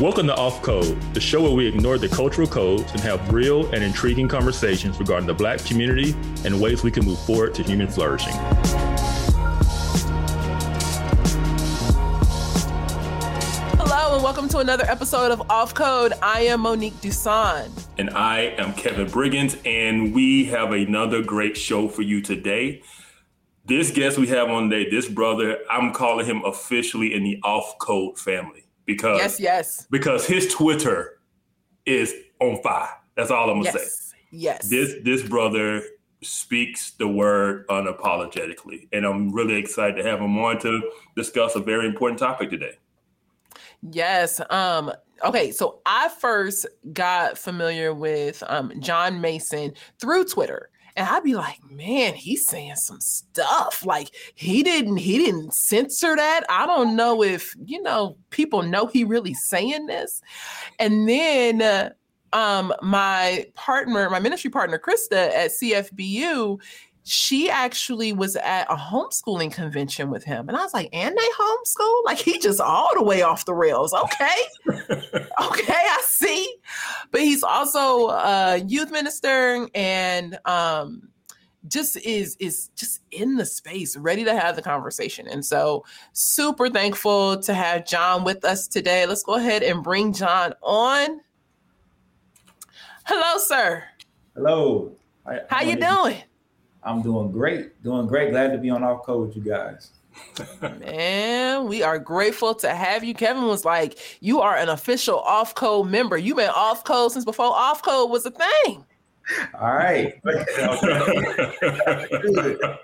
Welcome to Off Code, the show where we ignore the cultural codes and have real and intriguing conversations regarding the Black community and ways we can move forward to human flourishing. Hello, and welcome to another episode of Off Code. I am Monique Duson. And I am Kevin Briggins, and we have another great show for you today. This guest we have on today, this brother, I'm calling him officially in the Off Code family because yes, yes, because his Twitter is on fire. That's all I'm gonna yes. say. Yes, this this brother speaks the word unapologetically, and I'm really excited to have him on to discuss a very important topic today. Yes. Um. Okay. So I first got familiar with um, John Mason through Twitter. And I'd be like, man, he's saying some stuff. Like he didn't, he didn't censor that. I don't know if you know people know he really saying this. And then uh, um, my partner, my ministry partner, Krista at CFBU, she actually was at a homeschooling convention with him. And I was like, and they homeschool? Like he just all the way off the rails. Okay. okay, I see. But he's also a youth minister and um just is is just in the space ready to have the conversation and so super thankful to have john with us today let's go ahead and bring john on hello sir hello Hi, how you doing I'm doing great. Doing great. Glad to be on Off Code with you guys. Man, we are grateful to have you. Kevin was like, You are an official off code member. You've been off code since before off code was a thing. All right.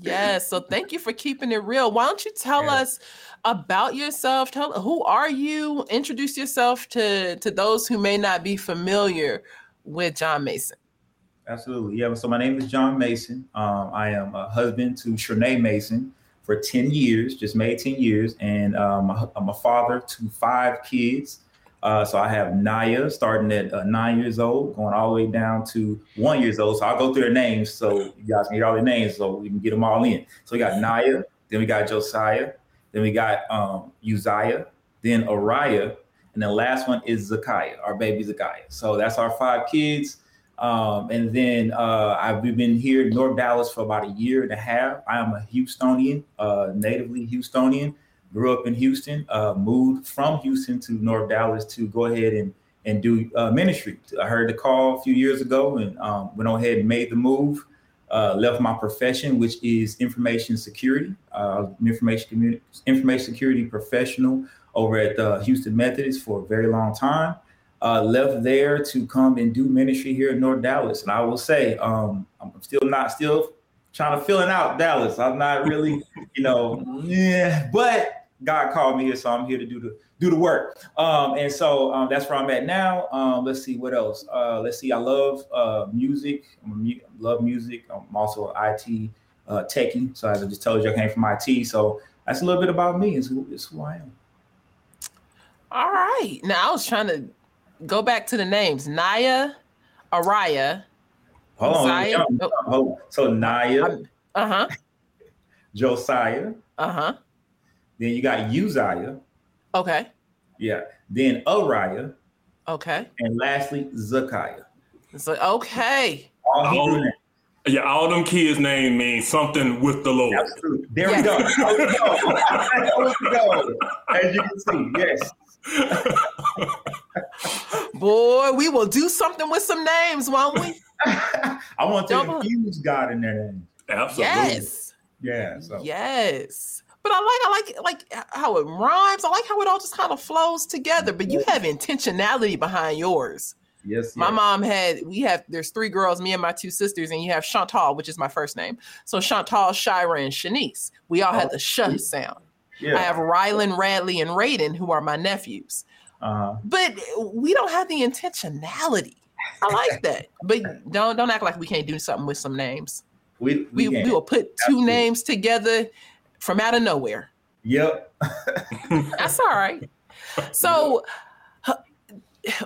yes. So thank you for keeping it real. Why don't you tell yeah. us about yourself? Tell who are you? Introduce yourself to, to those who may not be familiar with John Mason. Absolutely. Yeah. So my name is John Mason. Um, I am a husband to Shernae Mason for 10 years, just made 10 years. And um, I'm a father to five kids. Uh, so I have Naya starting at uh, nine years old, going all the way down to one years old. So I'll go through their names so you guys can hear all their names so we can get them all in. So we got Naya, then we got Josiah, then we got um, Uzziah, then Ariah, and the last one is Zakiah, our baby Zakiah. So that's our five kids. Um, and then uh, I've been here in North Dallas for about a year and a half. I am a Houstonian, uh, natively Houstonian. Grew up in Houston, uh, moved from Houston to North Dallas to go ahead and and do uh, ministry. I heard the call a few years ago and um, went on ahead and made the move. Uh, left my profession, which is information security, uh, information community, information security professional over at the Houston Methodist for a very long time uh, left there to come and do ministry here in North Dallas. And I will say, um, I'm still not still trying to filling out Dallas. I'm not really, you know, yeah, but God called me here, so I'm here to do the do the work. Um, and so um, that's where I'm at now. Um, let's see what else. Uh, let's see. I love uh, music. I love music. I'm also an IT uh, techie. So as I just told you, I came from IT. So that's a little bit about me. It's who, it's who I am. All right. Now I was trying to go back to the names. Naya, Araya. Hold on. Oh. So Naya. Uh huh. Josiah. Uh huh. Then you got Uzziah. Okay. Yeah. Then Ariah. Okay. And lastly, Zakiah. So okay. All all, yeah, all them kids' name mean something with the Lord. Absolutely. There we go. There we go. there we go. As you can see, yes. Boy, we will do something with some names, won't we? I want to infuse God in their name. Absolutely. Yes. Yeah. So. Yes. But I like I like like how it rhymes. I like how it all just kind of flows together. But you have intentionality behind yours. Yes, My mom had, we have, there's three girls, me and my two sisters, and you have Chantal, which is my first name. So Chantal, Shira, and Shanice. We all oh, had the sh sound. Yeah. I have Rylan, Radley, and Raiden, who are my nephews. Uh-huh. But we don't have the intentionality. I like that. But don't don't act like we can't do something with some names. We we, we, we will put two Absolutely. names together from out of nowhere. Yep. That's all right. So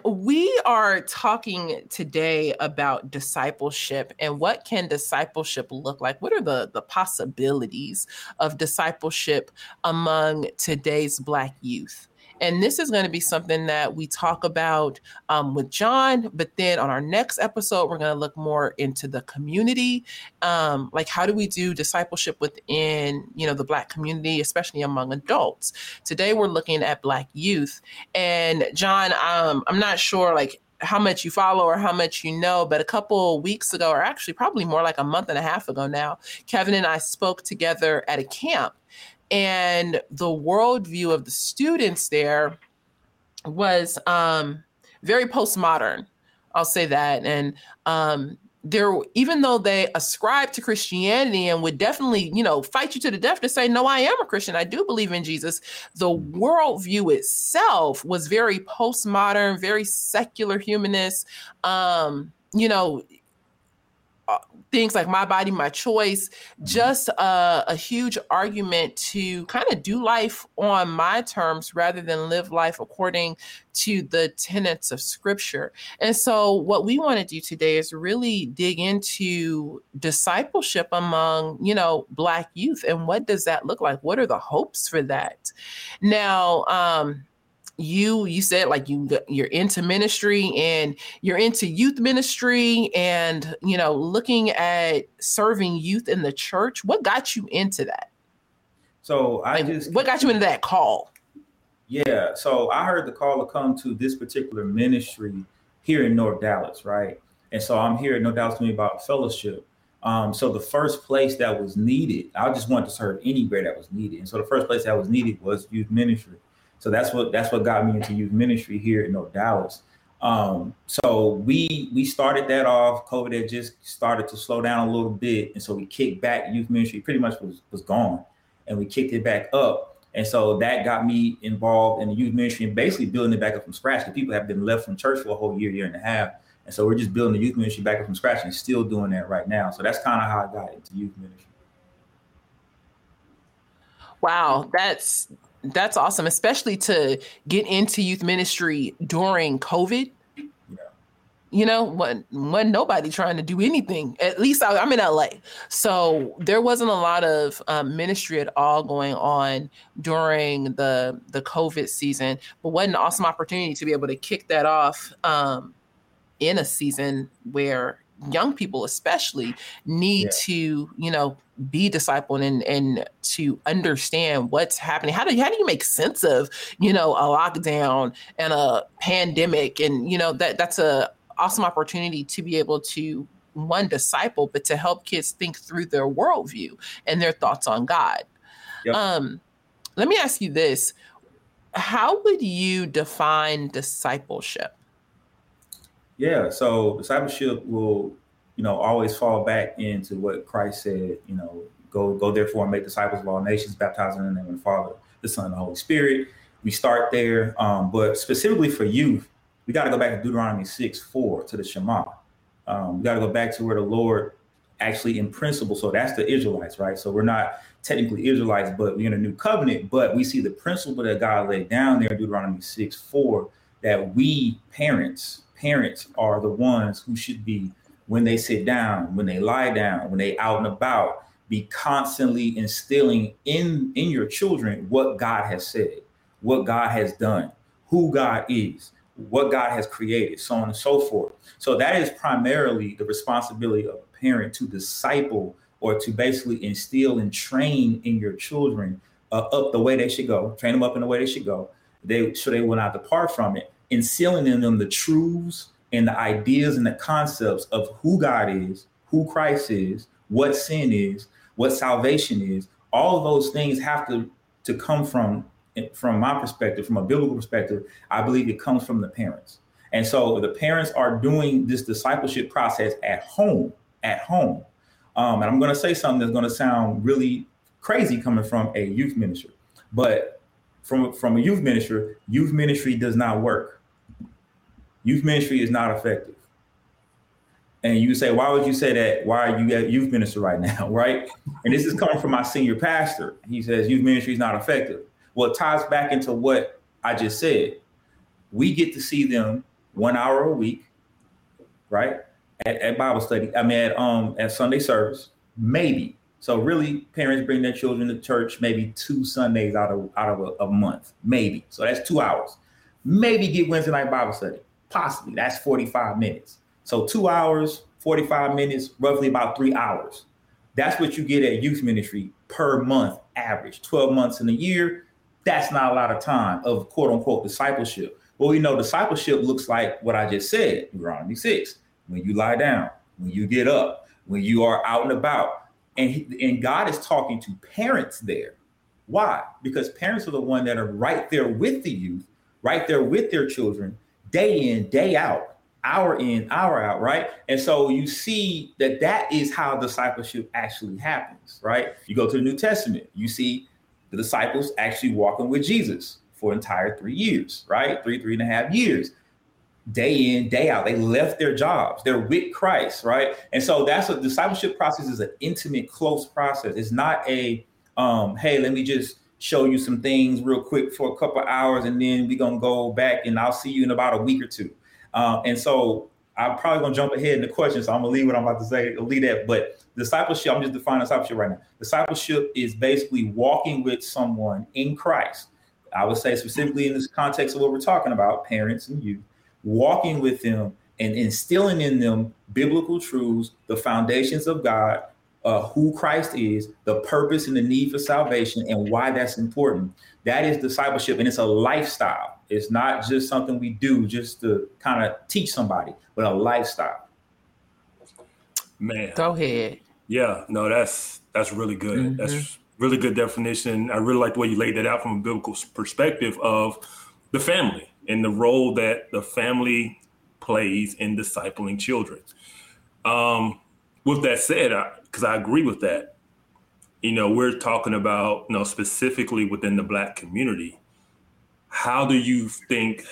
we are talking today about discipleship and what can discipleship look like? What are the the possibilities of discipleship among today's black youth And this is going to be something that we talk about um, with John. But then on our next episode, we're going to look more into the community. Um, like, how do we do discipleship within, you know, the Black community, especially among adults? Today, we're looking at Black youth. And John, um, I'm not sure, like, how much you follow or how much you know, but a couple weeks ago, or actually probably more like a month and a half ago now, Kevin and I spoke together at a camp and the worldview of the students there was um, very postmodern. I'll say that, and um, there, even though they ascribe to Christianity and would definitely, you know, fight you to the death to say, "No, I am a Christian. I do believe in Jesus." The worldview itself was very postmodern, very secular humanist. Um, you know, things like my body, my choice, just a, a huge argument to kind of do life on my terms rather than live life according to the tenets of scripture. And so, what we want to do today is really dig into discipleship among, you know, Black youth and what does that look like? What are the hopes for that? Now, um, you you said like you you're into ministry and you're into youth ministry and you know looking at serving youth in the church what got you into that? So i like, just what got you into that call? Yeah so i heard the call to come to this particular ministry here in north dallas right? And so i'm here in north dallas to me about fellowship. Um, so the first place that was needed i just wanted to serve anywhere that was needed. And so the first place that was needed was youth ministry so that's what that's what got me into youth ministry here in North Dallas. Um, so we we started that off. COVID had just started to slow down a little bit, and so we kicked back youth ministry. Pretty much was was gone, and we kicked it back up. And so that got me involved in the youth ministry and basically building it back up from scratch. Because people have been left from church for a whole year, year and a half, and so we're just building the youth ministry back up from scratch and still doing that right now. So that's kind of how I got into youth ministry. Wow, that's that's awesome, especially to get into youth ministry during COVID. Yeah. You know, when when nobody trying to do anything. At least I, am in LA, so there wasn't a lot of um, ministry at all going on during the the COVID season. But what an awesome opportunity to be able to kick that off um, in a season where young people especially need yeah. to you know be discipled and and to understand what's happening. How do you how do you make sense of you know a lockdown and a pandemic? And you know that that's a awesome opportunity to be able to one disciple but to help kids think through their worldview and their thoughts on god. Yep. um let me ask you this. How would you define discipleship? Yeah, so discipleship will, you know, always fall back into what Christ said, you know, go go therefore and make disciples of all nations, baptizing in the name of the Father, the Son, and the Holy Spirit. We start there. Um, but specifically for youth, we got to go back to Deuteronomy 6, 4 to the Shema. Um, we got to go back to where the Lord actually in principle. So that's the Israelites, right? So we're not technically Israelites, but we're in a new covenant, but we see the principle that God laid down there in Deuteronomy 6, 4, that we parents, parents are the ones who should be when they sit down, when they lie down, when they out and about, be constantly instilling in in your children what God has said, what God has done, who God is, what God has created, so on and so forth. So that is primarily the responsibility of a parent to disciple or to basically instill and train in your children uh, up the way they should go, train them up in the way they should go. They so they will not depart from it instilling in them the truths and the ideas and the concepts of who God is, who Christ is, what sin is, what salvation is. All those things have to to come from from my perspective, from a biblical perspective. I believe it comes from the parents. And so the parents are doing this discipleship process at home, at home. Um, and I'm going to say something that's going to sound really crazy coming from a youth minister, but from from a youth minister, youth ministry does not work. Youth ministry is not effective. And you say, why would you say that? Why are you a youth minister right now, right? And this is coming from my senior pastor. He says youth ministry is not effective. Well, it ties back into what I just said. We get to see them one hour a week, right? At, at Bible study. I mean, at um at Sunday service, maybe So really, parents bring their children to church maybe two Sundays out of out of a, a month, maybe. So that's two hours. Maybe get Wednesday night Bible study, possibly. That's 45 minutes. So two hours, 45 minutes, roughly about three hours. That's what you get at youth ministry per month average, 12 months in a year. That's not a lot of time of quote unquote discipleship. Well, we know discipleship looks like what I just said, Deuteronomy 6. When you lie down, when you get up, when you are out and about. And, and God is talking to parents there. Why? Because parents are the one that are right there with the youth, right there with their children, day in, day out, hour in, hour out, right? And so you see that that is how discipleship actually happens, right? You go to the New Testament, you see the disciples actually walking with Jesus for entire three years, right? Three, three and a half years, day in, day out. They left their jobs. They're with Christ, right? And so that's a discipleship process is an intimate, close process. It's not a um, hey, let me just show you some things real quick for a couple hours, and then we're gonna go back and I'll see you in about a week or two. Um, and so I'm probably gonna jump ahead in the question, so I'm gonna leave what I'm about to say, leave that. But discipleship, I'm just defining discipleship right now. Discipleship is basically walking with someone in Christ. I would say specifically in this context of what we're talking about, parents and youth, walking with them and instilling in them biblical truths, the foundations of God, uh, who Christ is, the purpose and the need for salvation, and why that's important. That is discipleship, and it's a lifestyle. It's not just something we do just to kind of teach somebody, but a lifestyle. Man, go ahead. Yeah, no, that's that's really good. Mm-hmm. That's really good definition. I really like the way you laid that out from a biblical perspective of the family and the role that the family plays in discipling children. Um, with that said, because I, I agree with that, you know, we're talking about, you know, specifically within the Black community. How do you think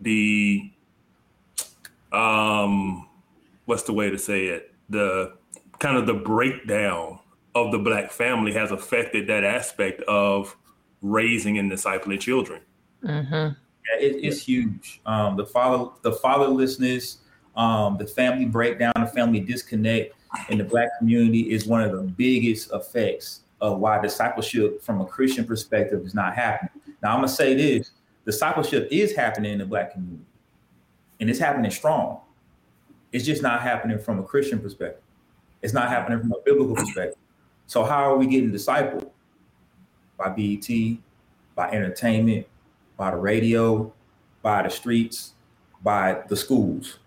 the, um, what's the way to say it? The kind of the breakdown of the Black family has affected that aspect of raising and discipling children. Mm-hmm. Yeah, it, it's huge. Um, the father, the fatherlessness, um, the family breakdown, the family disconnect in the black community is one of the biggest effects of why discipleship from a Christian perspective is not happening. Now I'm gonna say this: discipleship is happening in the black community, and it's happening strong. It's just not happening from a Christian perspective. It's not happening from a biblical perspective. So how are we getting discipled? By BET, by entertainment, by the radio, by the streets, by the schools.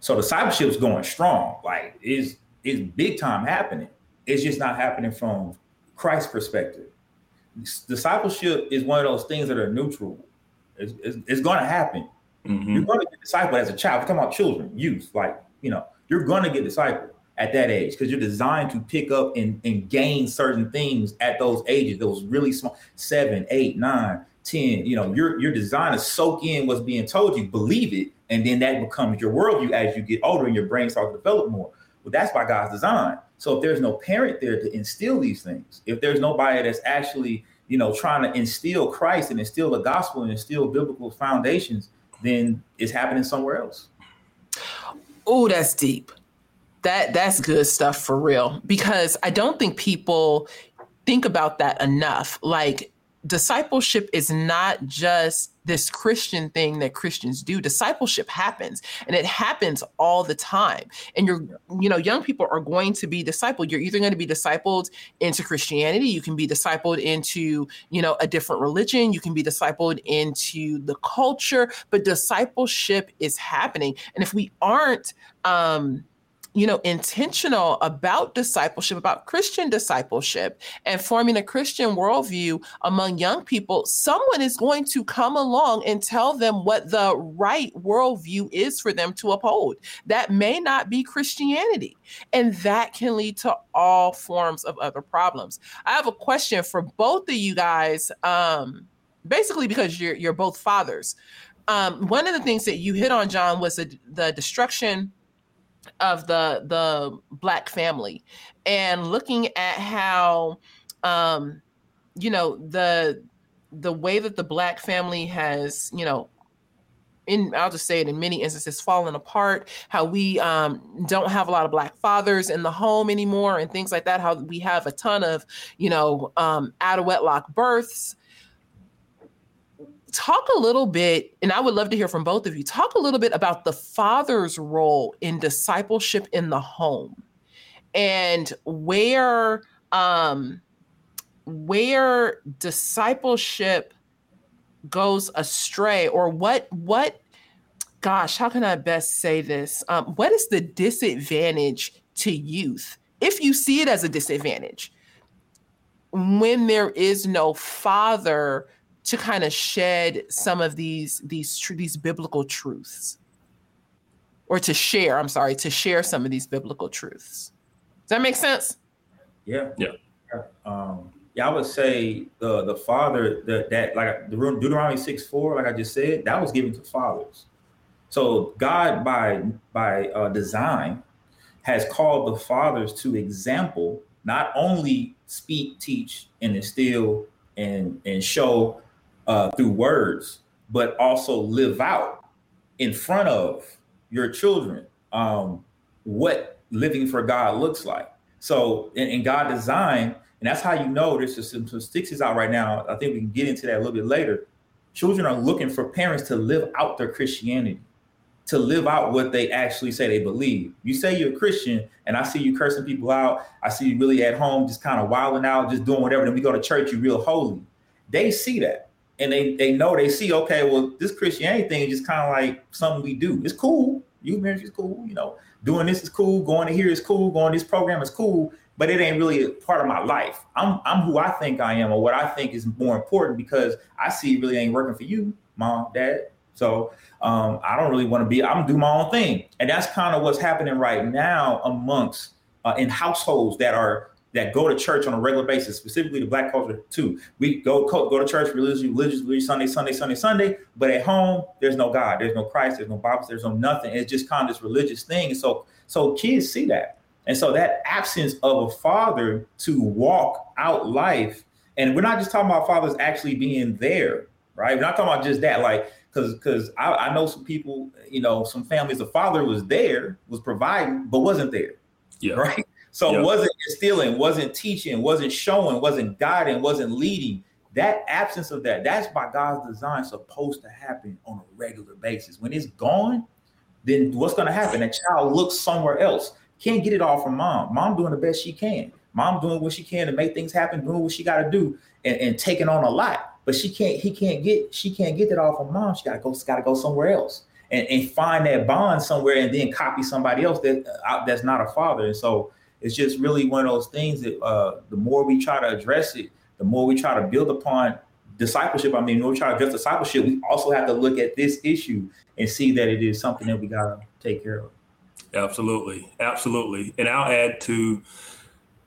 So discipleship is going strong. Like it's it's big time happening. It's just not happening from Christ's perspective. Discipleship is one of those things that are neutral. It's, it's, it's going to happen. Mm-hmm. You're going to get discipled as a child. We're talking about children, youth. Like you know, you're going to get discipled at that age because you're designed to pick up and, and gain certain things at those ages, those really small seven, eight, nine, 10, you know, you're you're designed to soak in what's being told you, believe it, and then that becomes your worldview as you get older and your brain starts to develop more. Well, that's by God's design. So if there's no parent there to instill these things, if there's nobody that's actually, you know, trying to instill Christ and instill the gospel and instill biblical foundations, then it's happening somewhere else. Oh, that's deep. That that's good stuff for real. Because I don't think people think about that enough. Like discipleship is not just this Christian thing that Christians do. Discipleship happens and it happens all the time. And you're, you know, young people are going to be discipled. You're either going to be discipled into Christianity, you can be discipled into, you know, a different religion, you can be discipled into the culture, but discipleship is happening. And if we aren't, um, you know, intentional about discipleship, about Christian discipleship, and forming a Christian worldview among young people, someone is going to come along and tell them what the right worldview is for them to uphold. That may not be Christianity, and that can lead to all forms of other problems. I have a question for both of you guys, um, basically because you're you're both fathers. Um, one of the things that you hit on, John, was the, the destruction of the the black family and looking at how um you know the the way that the black family has you know in I'll just say it in many instances falling apart, how we um, don't have a lot of black fathers in the home anymore and things like that, how we have a ton of, you know, um, out of wedlock births. Talk a little bit, and I would love to hear from both of you. Talk a little bit about the father's role in discipleship in the home and where um where discipleship goes astray or what what gosh how can i best say this um, what is the disadvantage to youth if you see it as a disadvantage when there is no father to kind of shed some of these these tr- these biblical truths or to share i'm sorry to share some of these biblical truths does that make sense Yeah. Yeah. Um, yeah, I would say the the father that that like the Deuteronomy six four, like I just said, that was given to fathers. So God, by by uh, design, has called the fathers to example, not only speak, teach, and instill and and show uh, through words, but also live out in front of your children um, what living for God looks like. So in, in God design, and that's how you know there's just some, some statistics out right now. I think we can get into that a little bit later. Children are looking for parents to live out their Christianity, to live out what they actually say they believe. You say you're a Christian, and I see you cursing people out. I see you really at home, just kind of wilding out, just doing whatever. Then we go to church, you real holy. They see that, and they they know they see. Okay, well, this Christianity thing is just kind of like something we do. It's cool. Youth ministry is cool. You know, doing this is cool. Going to here is cool. Going to this program is cool but it ain't really a part of my life. I'm I'm who I think I am, or what I think is more important because I see it really ain't working for you, mom, dad. So um, I don't really want to be. I'm gonna do my own thing, and that's kind of what's happening right now amongst uh, in households that are that go to church on a regular basis, specifically the black culture too. We go go to church religiously, religiously Sunday, Sunday, Sunday, Sunday, but at home there's no God, there's no Christ, there's no Bible, there's no nothing. It's just kind of this religious thing. And so so kids see that. And so that absence of a father to walk out life, and we're not just talking about fathers actually being there, right? We're not talking about just that, like, because because I, I, know some people, you know, some families, the father was there, was providing, but wasn't there. Yeah. Right. So yeah. wasn't instilling, wasn't teaching, wasn't showing, wasn't guiding, wasn't leading. That absence of that, that's by God's design supposed to happen on a regular basis. When it's gone, then what's going to happen? That child looks somewhere else. Can't get it all from mom. Mom doing the best she can. Mom doing what she can to make things happen, doing what she got to do, and, and taking on a lot. But she can't. He can't get. She can't get that all from mom. She got to go. Got to go somewhere else and, and find that bond somewhere, and then copy somebody else that uh, that's not a father. And so it's just really one of those things that uh, the more we try to address it, the more we try to build upon discipleship. I mean, when we try to address discipleship, we also have to look at this issue and see that it is something that we got to take care of. Absolutely. Absolutely. And I'll add to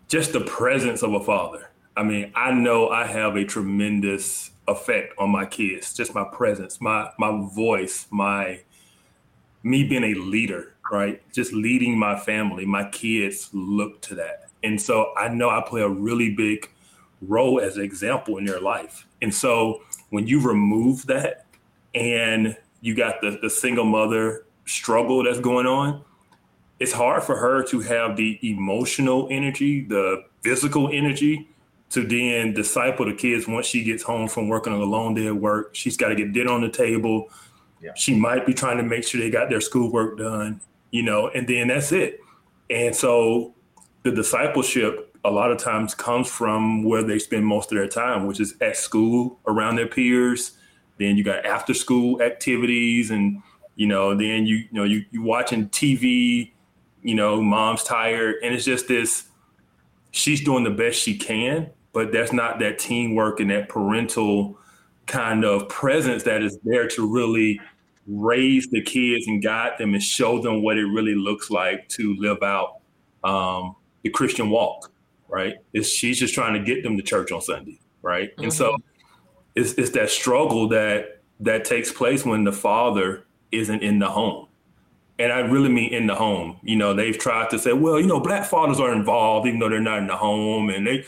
just the presence of a father. I mean, I know I have a tremendous effect on my kids, just my presence, my my voice, my me being a leader, right? Just leading my family, my kids look to that. And so I know I play a really big role as an example in their life. And so when you remove that and you got the, the single mother struggle that's going on, it's hard for her to have the emotional energy, the physical energy to then disciple the kids once she gets home from working on a long day at work. She's got to get dinner on the table. Yeah. She might be trying to make sure they got their schoolwork done, you know, and then that's it. And so the discipleship a lot of times comes from where they spend most of their time, which is at school around their peers. Then you got after school activities and you know, then you you know you you watching TV you know, mom's tired. And it's just this, she's doing the best she can, but that's not that teamwork and that parental kind of presence that is there to really raise the kids and guide them and show them what it really looks like to live out um, the Christian walk, right? It's, she's just trying to get them to church on Sunday, right? Mm-hmm. And so mm-hmm. it's, it's that struggle that that takes place when the father isn't in the home and I really mean in the home. You know, they've tried to say, well, you know, black fathers are involved, even though they're not in the home, and they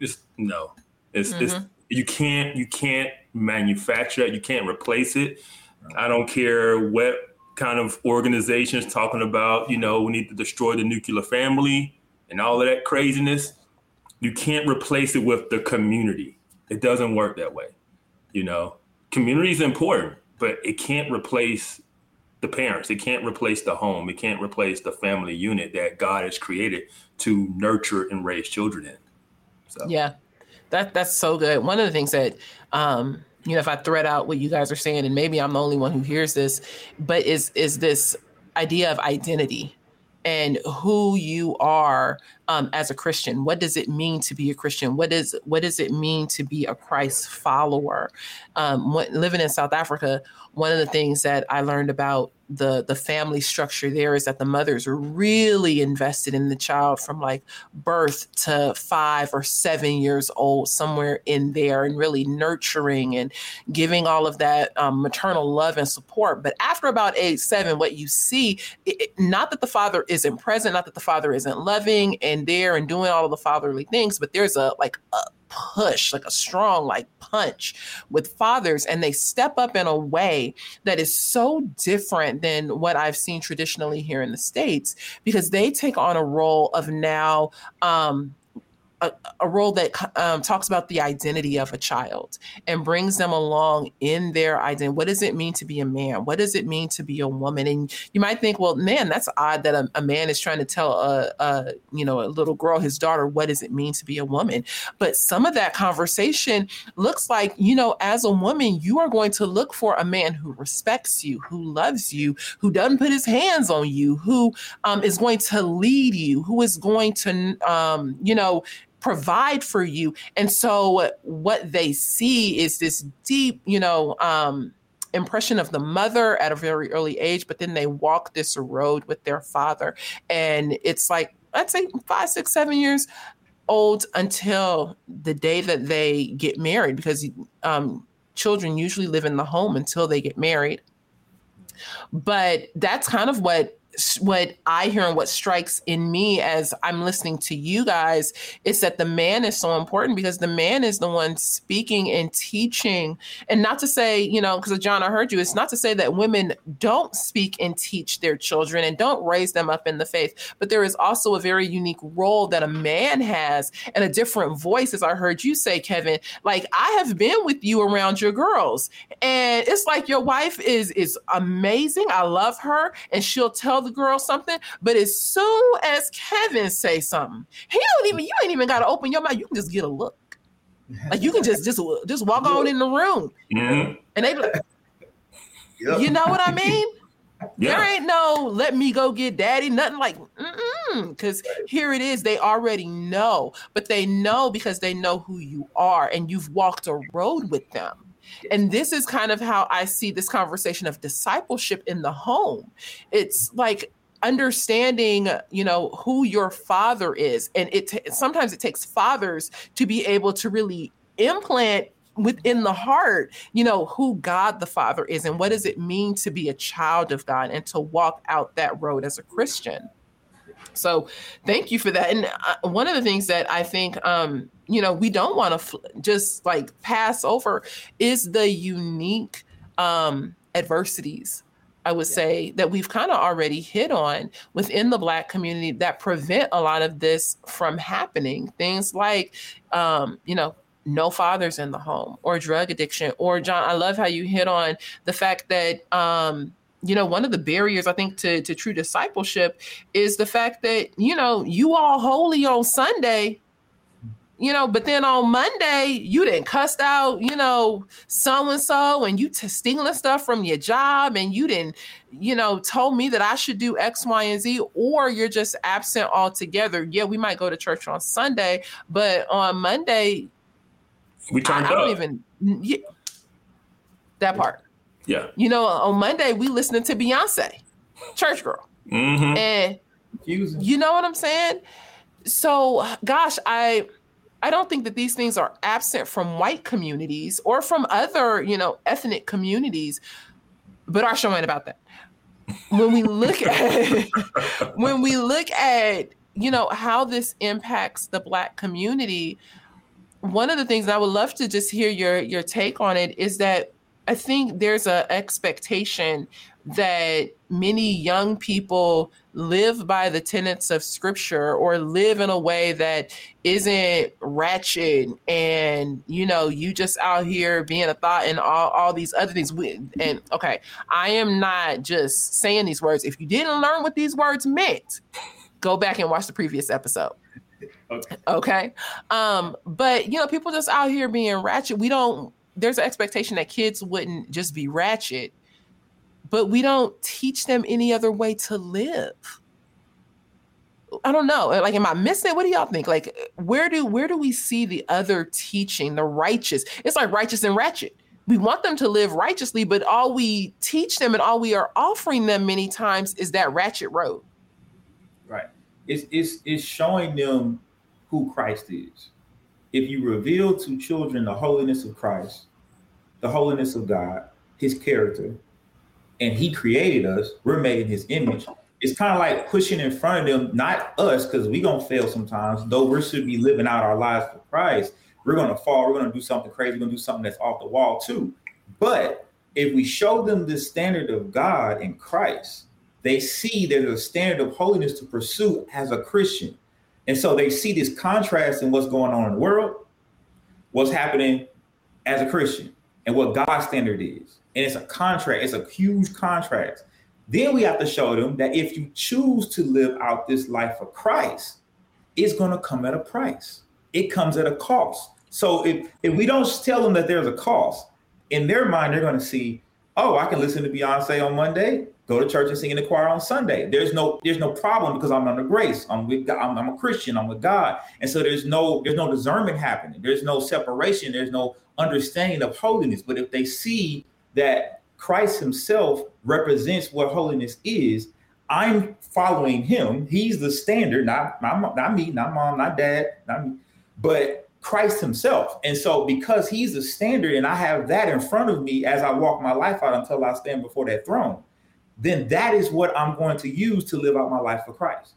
just no, it's mm-hmm. it's you can't you can't manufacture it, you can't replace it. I don't care what kind of organizations talking about, you know, we need to destroy the nuclear family and all of that craziness. You can't replace it with the community. It doesn't work that way. You know, community is important, but it can't replace the parents. It can't replace the home. It can't replace the family unit that God has created to nurture and raise children in. So yeah, that that's so good. One of the things that um, you know, if I thread out what you guys are saying, and maybe I'm the only one who hears this, but is is this idea of identity and who you are um, as a Christian. What does it mean to be a Christian? What is what does it mean to be a Christ follower? Um, what, living in South Africa, one of the things that I learned about the the family structure there is that the mothers are really invested in the child from like birth to five or seven years old somewhere in there and really nurturing and giving all of that um, maternal love and support but after about age seven what you see it, not that the father isn't present not that the father isn't loving and there and doing all of the fatherly things but there's a like a push, like a strong like punch with fathers, and they step up in a way that is so different than what I've seen traditionally here in the States because they take on a role of now um, a, a role that um, talks about the identity of a child and brings them along in their identity. What does it mean to be a man? What does it mean to be a woman? And you might think, well, man, that's odd that a, a man is trying to tell a, a, you know a little girl, his daughter, what does it mean to be a woman? But some of that conversation looks like, you know, as a woman, you are going to look for a man who respects you, who loves you, who doesn't put his hands on you, who um, is going to lead you, who is going to, um, you know, provide for you. And so what they see is this deep, you know, um, impression of the mother at a very early age, but then they walk this road with their father. And it's like, I'd say five, six, seven years old until the day that they get married, because um, children usually live in the home until they get married. But that's kind of what what I hear and what strikes in me as I'm listening to you guys is that the man is so important because the man is the one speaking and teaching. And not to say, you know, because John, I heard you, it's not to say that women don't speak and teach their children and don't raise them up in the faith, but there is also a very unique role that a man has and a different voice, as I heard you say, Kevin. Like I have been with you around your girls, and it's like your wife is is amazing. I love her, and she'll tell the girl something, but as soon as Kevin say something, he don't even you ain't even got to open your mouth. You can just get a look. Like you can just just just walk on in the room, mm-hmm. and they like, yep. you know what I mean. Yeah. There ain't no let me go get daddy, nothing like because here it is. They already know, but they know because they know who you are and you've walked a road with them. And this is kind of how I see this conversation of discipleship in the home. It's like understanding you know who your father is and it t- sometimes it takes fathers to be able to really implant within the heart you know who god the father is and what does it mean to be a child of god and to walk out that road as a christian so thank you for that. And uh, one of the things that I think, um, you know, we don't want to fl- just like pass over is the unique um, adversities I would yeah. say that we've kind of already hit on within the Black community that prevent a lot of this from happening. Things like, um, you know, no fathers in the home or drug addiction. Or, John, I love how you hit on the fact that, um, you know, one of the barriers I think to, to true discipleship is the fact that, you know, you all holy on Sunday, you know, but then on Monday, you didn't cussed out, you know, so and so, and you t- stealing stuff from your job, and you didn't, you know, told me that I should do X, Y, and Z, or you're just absent altogether. Yeah, we might go to church on Sunday, but on Monday, we turned I, I don't even, yeah, that part. Yeah. You know, on Monday we listening to Beyonce, Church Girl, mm-hmm. and you know what I'm saying. So, gosh, I I don't think that these things are absent from white communities or from other, you know, ethnic communities, but our show ain't about that. When we look at when we look at you know how this impacts the black community, one of the things I would love to just hear your your take on it is that I think there's an expectation that many young people live by the tenets of scripture or live in a way that isn't ratchet and you know you just out here being a thought and all, all these other things. And okay i am not just saying these words. If you didn't learn what these words meant go back and watch the previous episode. Okay, okay? um but you know people just out here being ratchet. We don't there's an expectation that kids wouldn't just be ratchet but we don't teach them any other way to live. I don't know. Like, am I missing it? What do y'all think? Like, where do where do we see the other teaching, the righteous? It's like righteous and ratchet. We want them to live righteously, but all we teach them and all we are offering them many times is that ratchet road. Right. It's it's it's showing them who Christ is. If you reveal to children the holiness of Christ, the holiness of God, his character, and he created us, we're made in his image. It's kind of like pushing in front of them, not us, because we're gonna fail sometimes, though we should be living out our lives for Christ. We're gonna fall, we're gonna do something crazy, we're gonna do something that's off the wall too. But if we show them the standard of God in Christ, they see there's a standard of holiness to pursue as a Christian. And so they see this contrast in what's going on in the world, what's happening as a Christian, and what God's standard is and it's a contract, it's a huge contract. Then we have to show them that if you choose to live out this life for Christ, it's going to come at a price. It comes at a cost. So if, if we don't tell them that there's a cost, in their mind, they're going to see, oh, I can listen to Beyonce on Monday, go to church and sing in the choir on Sunday. There's no there's no problem because I'm under grace. I'm with God. I'm, I'm a Christian. I'm with God, and so there's no there's no discernment happening. There's no separation. There's no understanding of holiness. But if they see that Christ himself represents what holiness is. I'm following him. He's the standard, not, not, not me, not mom, not dad, not me, but Christ himself. And so because he's the standard and I have that in front of me as I walk my life out until I stand before that throne, then that is what I'm going to use to live out my life for Christ.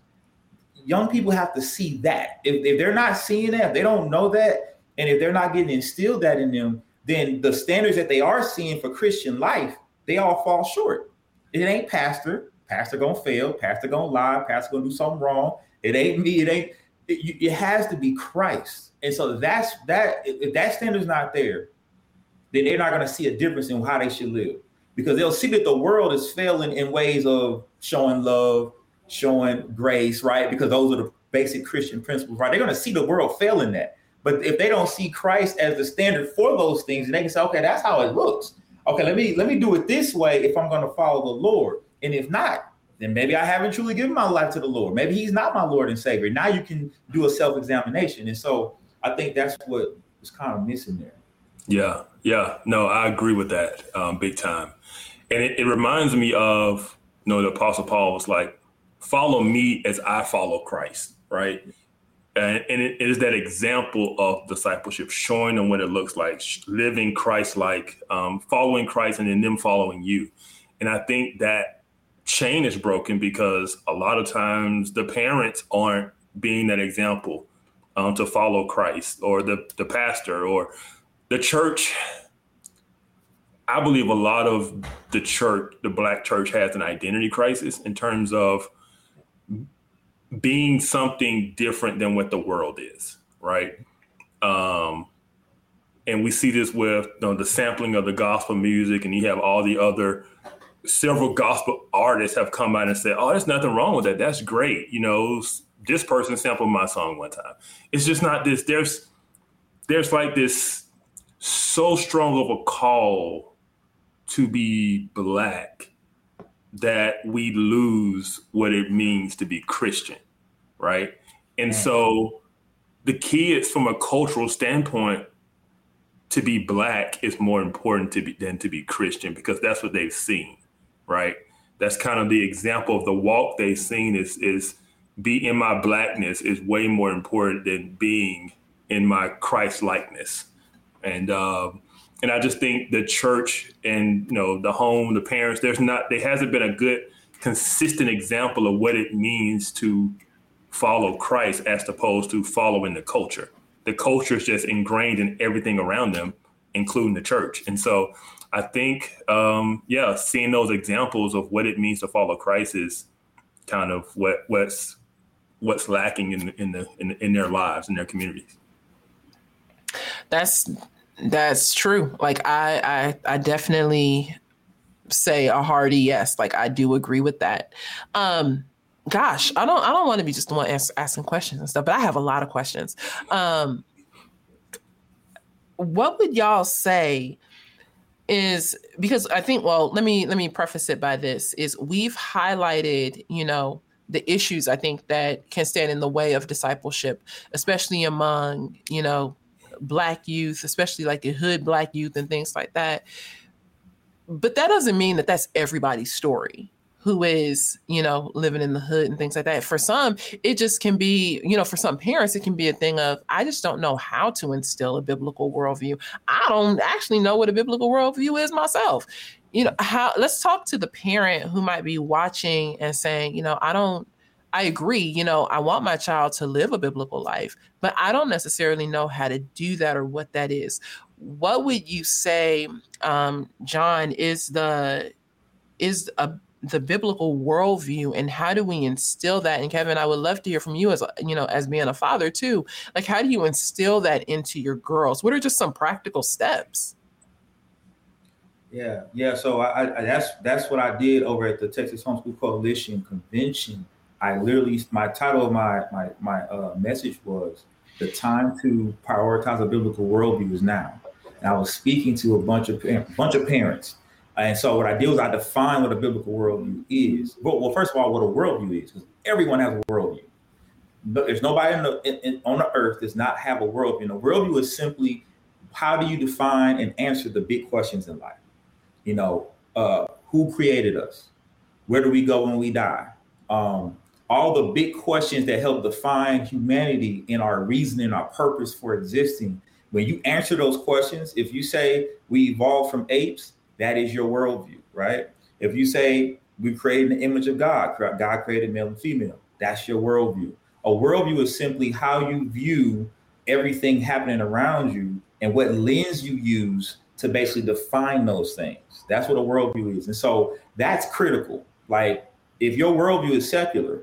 Young people have to see that. If, if they're not seeing that, if they don't know that, and if they're not getting instilled that in them, then the standards that they are seeing for Christian life, they all fall short. It ain't pastor. Pastor gonna fail. Pastor gonna lie. Pastor gonna do something wrong. It ain't me. It ain't. It, it has to be Christ. And so that's that. If that standard's not there, then they're not gonna see a difference in how they should live because they'll see that the world is failing in ways of showing love, showing grace, right? Because those are the basic Christian principles, right? They're gonna see the world failing that. But if they don't see Christ as the standard for those things, they can say, okay, that's how it looks. Okay, let me let me do it this way if I'm going to follow the Lord. And if not, then maybe I haven't truly given my life to the Lord. Maybe He's not my Lord and Savior. Now you can do a self-examination. And so I think that's what is kind of missing there. Yeah, yeah. No, I agree with that um, big time. And it, it reminds me of, you know, the Apostle Paul was like, follow me as I follow Christ, right? and, and it is that example of discipleship, showing them what it looks like, living Christ-like, um, following Christ, and then them following you. And I think that chain is broken because a lot of times the parents aren't being that example um, to follow Christ, or the the pastor, or the church. I believe a lot of the church, the black church, has an identity crisis in terms of being something different than what the world is, right? Um, and we see this with you know, the sampling of the gospel music, and you have all the other several gospel artists have come out and said, "Oh, there's nothing wrong with that. That's great." You know, this person sampled my song one time. It's just not this. There's there's like this so strong of a call to be black that we lose what it means to be Christian right? And mm. so the key is from a cultural standpoint to be black is more important to be than to be Christian because that's what they've seen, right? That's kind of the example of the walk they've seen is is be in my blackness is way more important than being in my Christ likeness. And uh, and I just think the church and you know the home, the parents, there's not there hasn't been a good consistent example of what it means to follow Christ as opposed to following the culture. The culture is just ingrained in everything around them, including the church. And so I think, um, yeah, seeing those examples of what it means to follow Christ is kind of what what's what's lacking in in the in, in their lives in their communities. That's that's true. Like I I I definitely say a hearty yes. Like I do agree with that. Um gosh, I don't I don't want to be just the one ask, asking questions and stuff, but I have a lot of questions. Um what would y'all say is because I think well, let me let me preface it by this is we've highlighted, you know, the issues I think that can stand in the way of discipleship, especially among, you know, black youth, especially like the hood black youth and things like that. But that doesn't mean that that's everybody's story who is, you know, living in the hood and things like that. For some, it just can be, you know, for some parents, it can be a thing of, I just don't know how to instill a biblical worldview. I don't actually know what a biblical worldview is myself. You know, how let's talk to the parent who might be watching and saying, you know, I don't I agree, you know, I want my child to live a biblical life, but I don't necessarily know how to do that or what that is. What would you say, um, John, is the is a the biblical worldview and how do we instill that? And kevin i would love to hear from you as you know as being a father too. Like how do you instill that into your girls? What are just some practical steps? Yeah yeah so i, I that's that's what i did over at the texas homeschool coalition convention i literally my title of my my my uh, message was the time to prioritize a biblical worldview is now and i was speaking to a bunch of a bunch of parents and so what I did was I defined what a biblical worldview is. Well, well first of all, what a worldview is, because everyone has a worldview. But there's nobody the, in, in, on the earth does not have a worldview. And a worldview is simply how do you define and answer the big questions in life? You know, uh, who created us? Where do we go when we die? Um, all the big questions that help define humanity in our reasoning, our purpose for existing. When you answer those questions, if you say we evolved from apes, that is your worldview, right? If you say we created an image of God, God created male and female, that's your worldview. A worldview is simply how you view everything happening around you and what lens you use to basically define those things. That's what a worldview is. And so that's critical. Like if your worldview is secular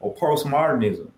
or postmodernism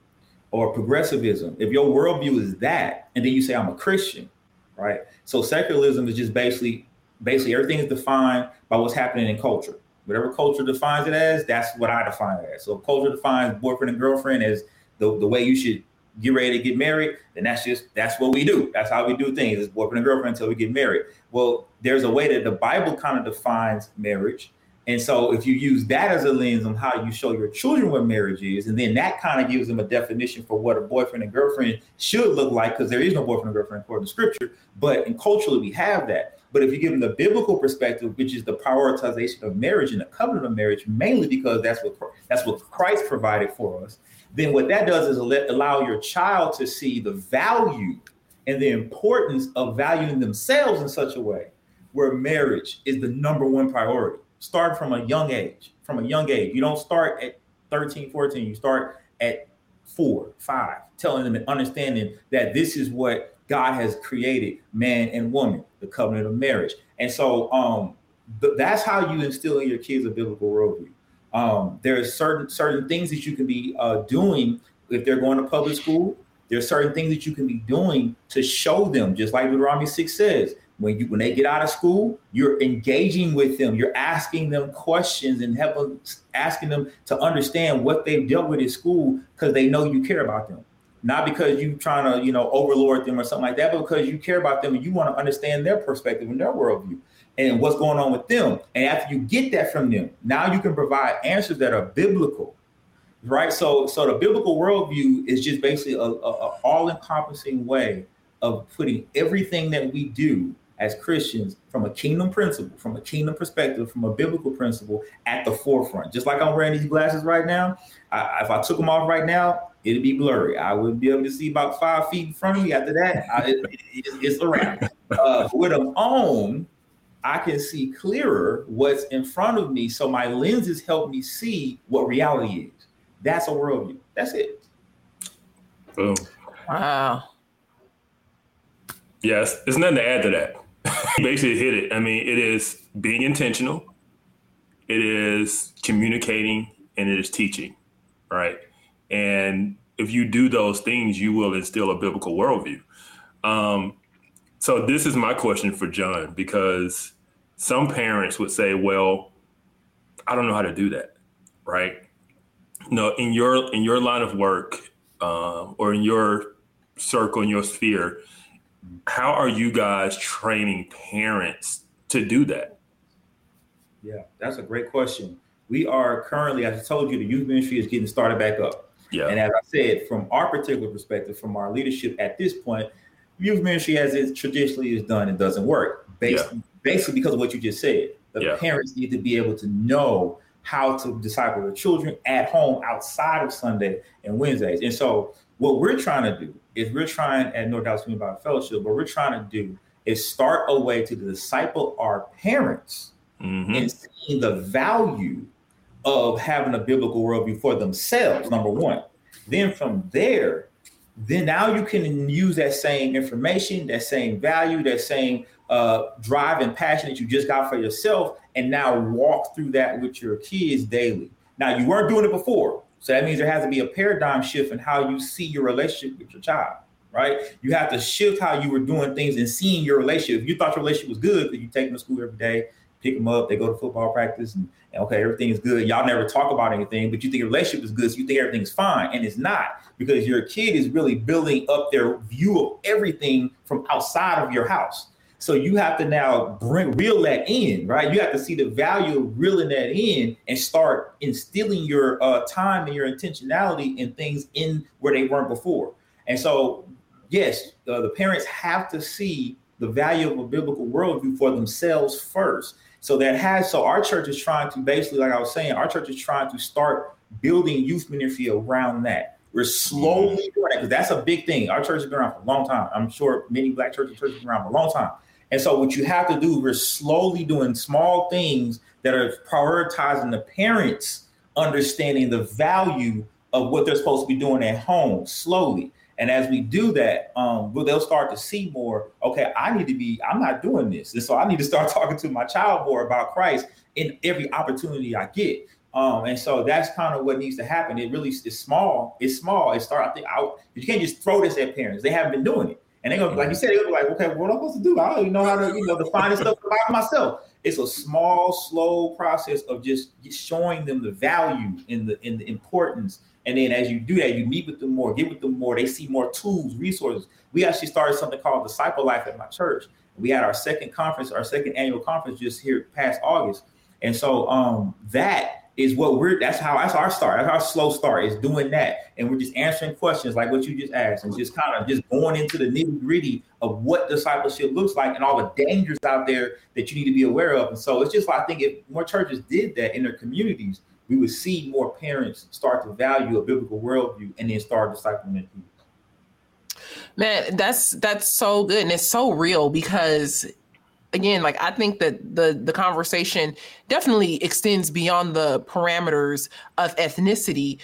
or progressivism, if your worldview is that, and then you say, I'm a Christian, right? So secularism is just basically basically everything is defined by what's happening in culture. Whatever culture defines it as, that's what I define it as. So culture defines boyfriend and girlfriend as the, the way you should get ready to get married, then that's just that's what we do. That's how we do things. It's boyfriend and girlfriend until we get married. Well, there's a way that the Bible kind of defines marriage. And so if you use that as a lens on how you show your children what marriage is, and then that kind of gives them a definition for what a boyfriend and girlfriend should look like, because there is no boyfriend and girlfriend according to scripture, but in culturally we have that. But if you give them the biblical perspective, which is the prioritization of marriage and the covenant of marriage, mainly because that's what that's what Christ provided for us, then what that does is let, allow your child to see the value and the importance of valuing themselves in such a way where marriage is the number one priority. Start from a young age. From a young age. You don't start at 13, 14. You start at four, five, telling them and understanding that this is what God has created man and woman, the covenant of marriage. And so um, th- that's how you instill in your kids a biblical worldview. Um, there's certain certain things that you can be uh, doing if they're going to public school. There's certain things that you can be doing to show them, just like Deuteronomy 6 says. When you when they get out of school, you're engaging with them, you're asking them questions and helping asking them to understand what they've dealt with at school because they know you care about them not because you're trying to you know overlord them or something like that, but because you care about them and you want to understand their perspective and their worldview and what's going on with them. And after you get that from them, now you can provide answers that are biblical, right? So, so the biblical worldview is just basically a, a, a all-encompassing way of putting everything that we do as Christians from a kingdom principle, from a kingdom perspective, from a biblical principle at the forefront. Just like I'm wearing these glasses right now, I, if I took them off right now, it'd be blurry. I wouldn't be able to see about five feet in front of me. After that, I, it, it, it's around. Uh, with them on, I can see clearer what's in front of me. So my lenses help me see what reality is. That's a worldview. That's it. Boom. Wow. Yes, there's nothing to add to that. Basically hit it. I mean, it is being intentional, it is communicating, and it is teaching, right? And if you do those things, you will instill a biblical worldview. Um, so this is my question for John because some parents would say, "Well, I don't know how to do that," right? No, in your in your line of work uh, or in your circle in your sphere, how are you guys training parents to do that? Yeah, that's a great question. We are currently, as I told you, the youth ministry is getting started back up. Yeah. And as I said, from our particular perspective, from our leadership at this point, youth ministry as it traditionally is done, it doesn't work. Basically, yeah. basically because of what you just said. The yeah. parents need to be able to know how to disciple their children at home outside of Sunday and Wednesdays. And so what we're trying to do is we're trying at North Dallas Community Bible Fellowship, what we're trying to do is start a way to disciple our parents mm-hmm. and seeing the value of having a biblical worldview for themselves, number one. Then from there, then now you can use that same information, that same value, that same uh, drive and passion that you just got for yourself, and now walk through that with your kids daily. Now you weren't doing it before, so that means there has to be a paradigm shift in how you see your relationship with your child, right? You have to shift how you were doing things and seeing your relationship. If you thought your relationship was good because you take them to school every day, pick them up, they go to football practice, and, and okay, everything is good. Y'all never talk about anything, but you think your relationship is good, so you think everything's fine, and it's not because your kid is really building up their view of everything from outside of your house. So you have to now bring reel that in, right? You have to see the value of reeling that in and start instilling your uh, time and your intentionality in things in where they weren't before. And so, yes, uh, the parents have to see the value of a biblical worldview for themselves first. So that has so our church is trying to basically, like I was saying, our church is trying to start building youth ministry around that. We're slowly doing it because that's a big thing. Our church has been around for a long time. I'm sure many black churches churches have been around for a long time. And so what you have to do, we're slowly doing small things that are prioritizing the parents understanding the value of what they're supposed to be doing at home slowly. And as we do that, um, they'll start to see more. Okay, I need to be. I'm not doing this, and so I need to start talking to my child more about Christ in every opportunity I get. Um, and so that's kind of what needs to happen. It really is small. It's small. It start. I think out. You can't just throw this at parents. They haven't been doing it. And they're gonna, like you said, they're gonna be like, okay, what am I supposed to do? I don't even know how to, you know, define this stuff about myself. It's a small, slow process of just showing them the value and the in the importance. And then as you do that, you meet with them more, get with them more. They see more tools, resources. We actually started something called Disciple Life at my church. We had our second conference, our second annual conference just here past August. And so um, that is what we're that's how that's our start. That's our slow start is doing that. And we're just answering questions like what you just asked and just kind of just going into the nitty-gritty of what discipleship looks like and all the dangers out there that you need to be aware of. And so it's just like I think if more churches did that in their communities, we would see more parents start to value a biblical worldview and then start discipling their kids. Man, that's that's so good and it's so real because again like i think that the the conversation definitely extends beyond the parameters of ethnicity.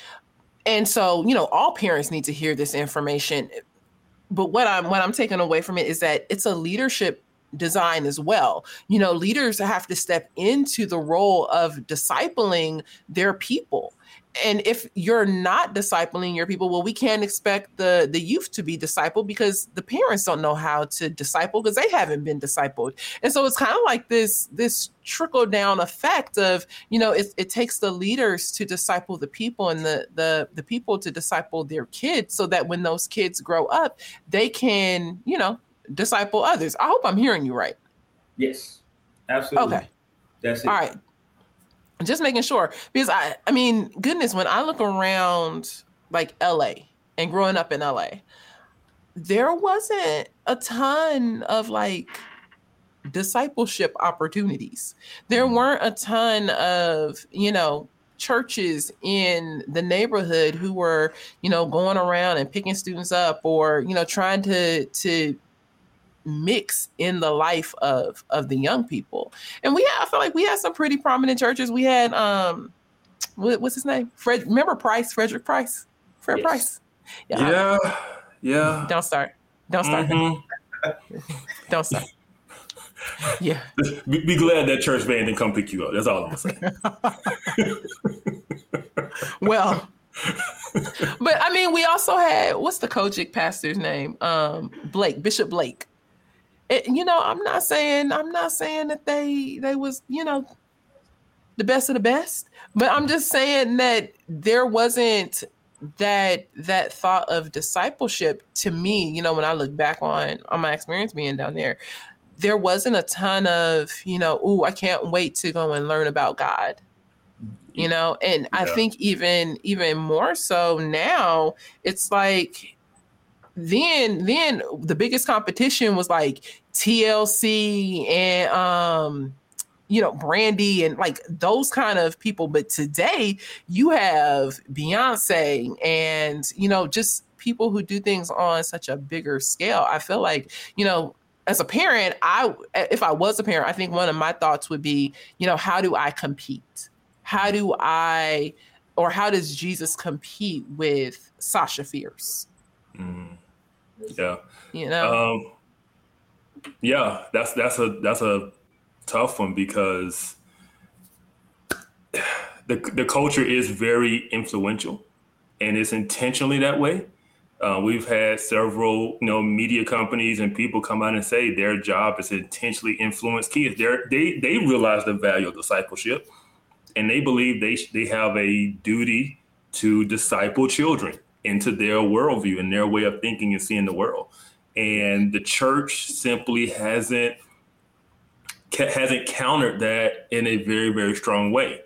And so you know all parents need to hear this information. But what i'm what i'm taking away from it is that it's a leadership design as well. You know leaders have to step into the role of discipling their people and if you're not discipling your people well we can't expect the the youth to be discipled because the parents don't know how to disciple because they haven't been discipled. And so it's kind of like this this trickle down effect of you know it, it takes the leaders to disciple the people and the the the people to disciple their kids so that when those kids grow up they can you know disciple others. I hope i'm hearing you right. Yes. Absolutely. Okay. That's it. All right just making sure because I I mean goodness when I look around like LA and growing up in LA there wasn't a ton of like discipleship opportunities. There mm-hmm. weren't a ton of, you know, churches in the neighborhood who were, you know, going around and picking students up or, you know, trying to to mix in the life of of the young people. And we have, I feel like we had some pretty prominent churches. We had um what, what's his name? Fred remember Price, Frederick Price? Fred yes. Price. Yeah. Yeah. yeah. Don't start. Don't start. Mm-hmm. Don't start. Yeah. Be, be, glad that church van didn't come pick you up. That's all I'm saying. well, but I mean, we also had what's the COGIC pastor's name? Um, Blake, Bishop Blake. It, you know, I'm not saying I'm not saying that they they was you know the best of the best, but I'm just saying that there wasn't that that thought of discipleship to me. You know, when I look back on on my experience being down there, there wasn't a ton of you know, oh, I can't wait to go and learn about God you know and yeah. i think even even more so now it's like then then the biggest competition was like tlc and um you know brandy and like those kind of people but today you have beyonce and you know just people who do things on such a bigger scale i feel like you know as a parent i if i was a parent i think one of my thoughts would be you know how do i compete how do I or how does Jesus compete with Sasha Fierce? Mm. Yeah. You know. Um, yeah, that's that's a that's a tough one because the the culture is very influential and it's intentionally that way. Uh, we've had several, you know, media companies and people come out and say their job is to intentionally influence kids. they they they realize the value of discipleship and they believe they they have a duty to disciple children into their worldview and their way of thinking and seeing the world. And the church simply hasn't hasn't countered that in a very very strong way.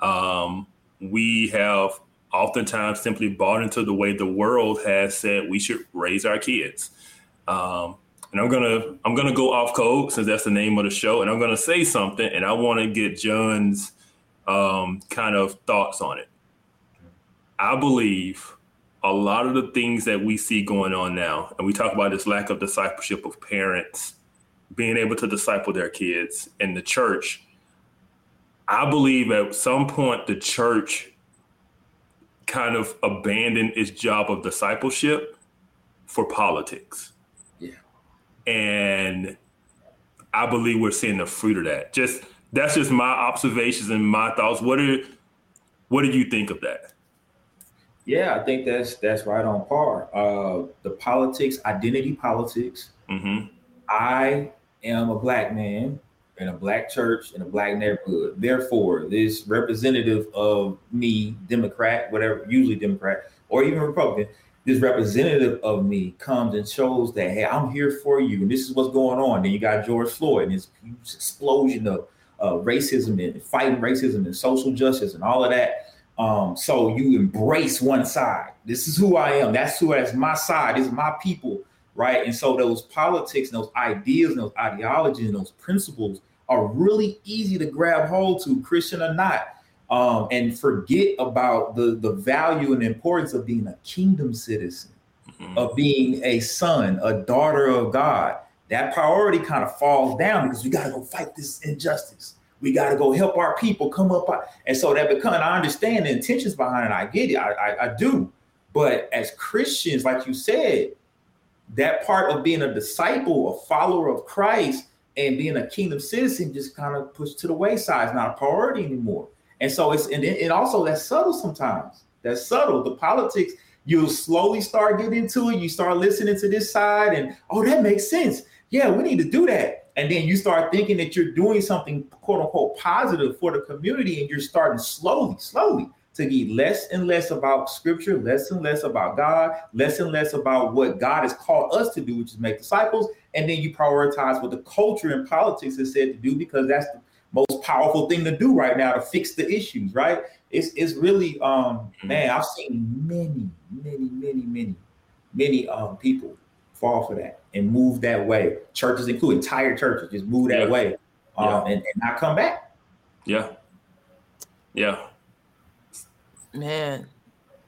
Um, we have oftentimes simply bought into the way the world has said we should raise our kids. Um, and I'm gonna I'm gonna go off code since that's the name of the show, and I'm gonna say something, and I want to get John's um, kind of thoughts on it. I believe a lot of the things that we see going on now, and we talk about this lack of discipleship of parents being able to disciple their kids in the church. I believe at some point the church kind of abandoned its job of discipleship for politics. Yeah. And I believe we're seeing the fruit of that. Just that's just my observations and my thoughts. What are what do you think of that? Yeah, I think that's that's right on par. Uh, the politics, identity politics. Mm-hmm. I am a black man in a black church in a black neighborhood. Therefore, this representative of me, Democrat, whatever, usually Democrat or even Republican, this representative of me comes and shows that hey, I'm here for you, and this is what's going on. Then you got George Floyd and this explosion of uh, racism and fighting racism and social justice and all of that. Um, so you embrace one side. This is who I am. That's who that's my side. This is my people, right? And so those politics and those ideas and those ideologies and those principles are really easy to grab hold to, Christian or not, um, and forget about the the value and importance of being a kingdom citizen, mm-hmm. of being a son, a daughter of God that priority kind of falls down because we got to go fight this injustice. We got to go help our people come up. And so that becomes, I understand the intentions behind it. I get it. I, I, I do. But as Christians, like you said, that part of being a disciple, a follower of Christ, and being a kingdom citizen just kind of pushed to the wayside. It's not a priority anymore. And so it's and, and also that's subtle sometimes. That's subtle. The politics, you slowly start getting into it. You start listening to this side, and oh, that makes sense yeah, we need to do that. And then you start thinking that you're doing something quote unquote positive for the community, and you're starting slowly, slowly to get less and less about scripture, less and less about God, less and less about what God has called us to do, which is make disciples. And then you prioritize what the culture and politics has said to do because that's the most powerful thing to do right now to fix the issues, right? It's it's really um man, I've seen many, many, many, many, many um people fall for that and move that way. Churches, including entire churches, just move that yeah. way um, yeah. and, and not come back. Yeah. Yeah. Man.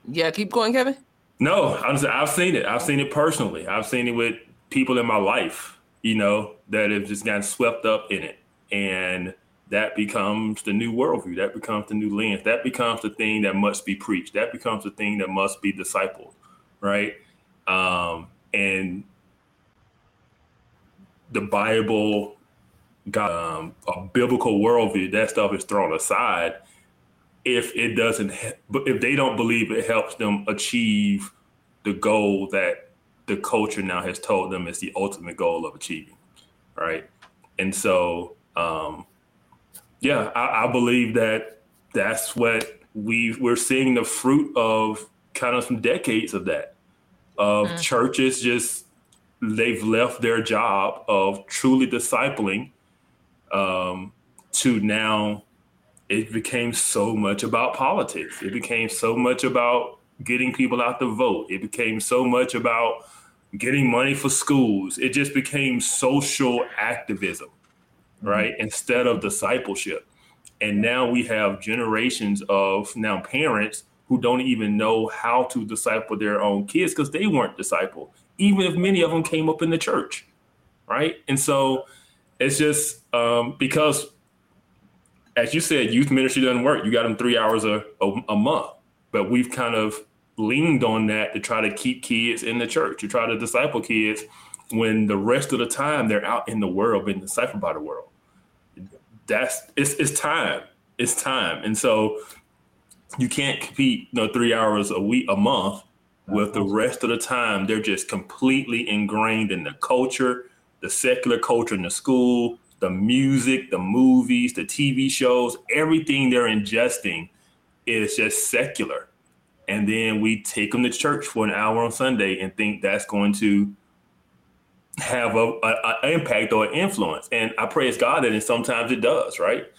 Yeah, keep going, Kevin. No, I'm just, I've seen it. I've seen it personally. I've seen it with people in my life, you know, that have just gotten swept up in it. And that becomes the new worldview. That becomes the new lens. That becomes the thing that must be preached. That becomes the thing that must be discipled, right? Um, and the Bible got um, a biblical worldview, that stuff is thrown aside if it doesn't, if they don't believe it helps them achieve the goal that the culture now has told them is the ultimate goal of achieving, right? And so, um, yeah, I, I believe that that's what we we're seeing the fruit of kind of some decades of that of mm. churches just they've left their job of truly discipling um, to now it became so much about politics. It became so much about getting people out to vote. It became so much about getting money for schools. It just became social activism, right? Mm-hmm. Instead of discipleship. And now we have generations of now parents who don't even know how to disciple their own kids because they weren't discipled, even if many of them came up in the church, right? And so it's just um, because as you said, youth ministry doesn't work. You got them three hours a, a, a, month. But we've kind of leaned on that to try to keep kids in the church, to try to disciple kids when the rest of the time they're out in the world being discipled by the world. That's it's it's time. It's time. And so you can't compete you know, three hours a week a month with the rest of the time they're just completely ingrained in the culture, the secular culture in the school, the music, the movies, the TV shows, everything they're ingesting is just secular. And then we take them to church for an hour on Sunday and think that's going to have a, a, a impact or an influence. And I praise God that and sometimes it does, right?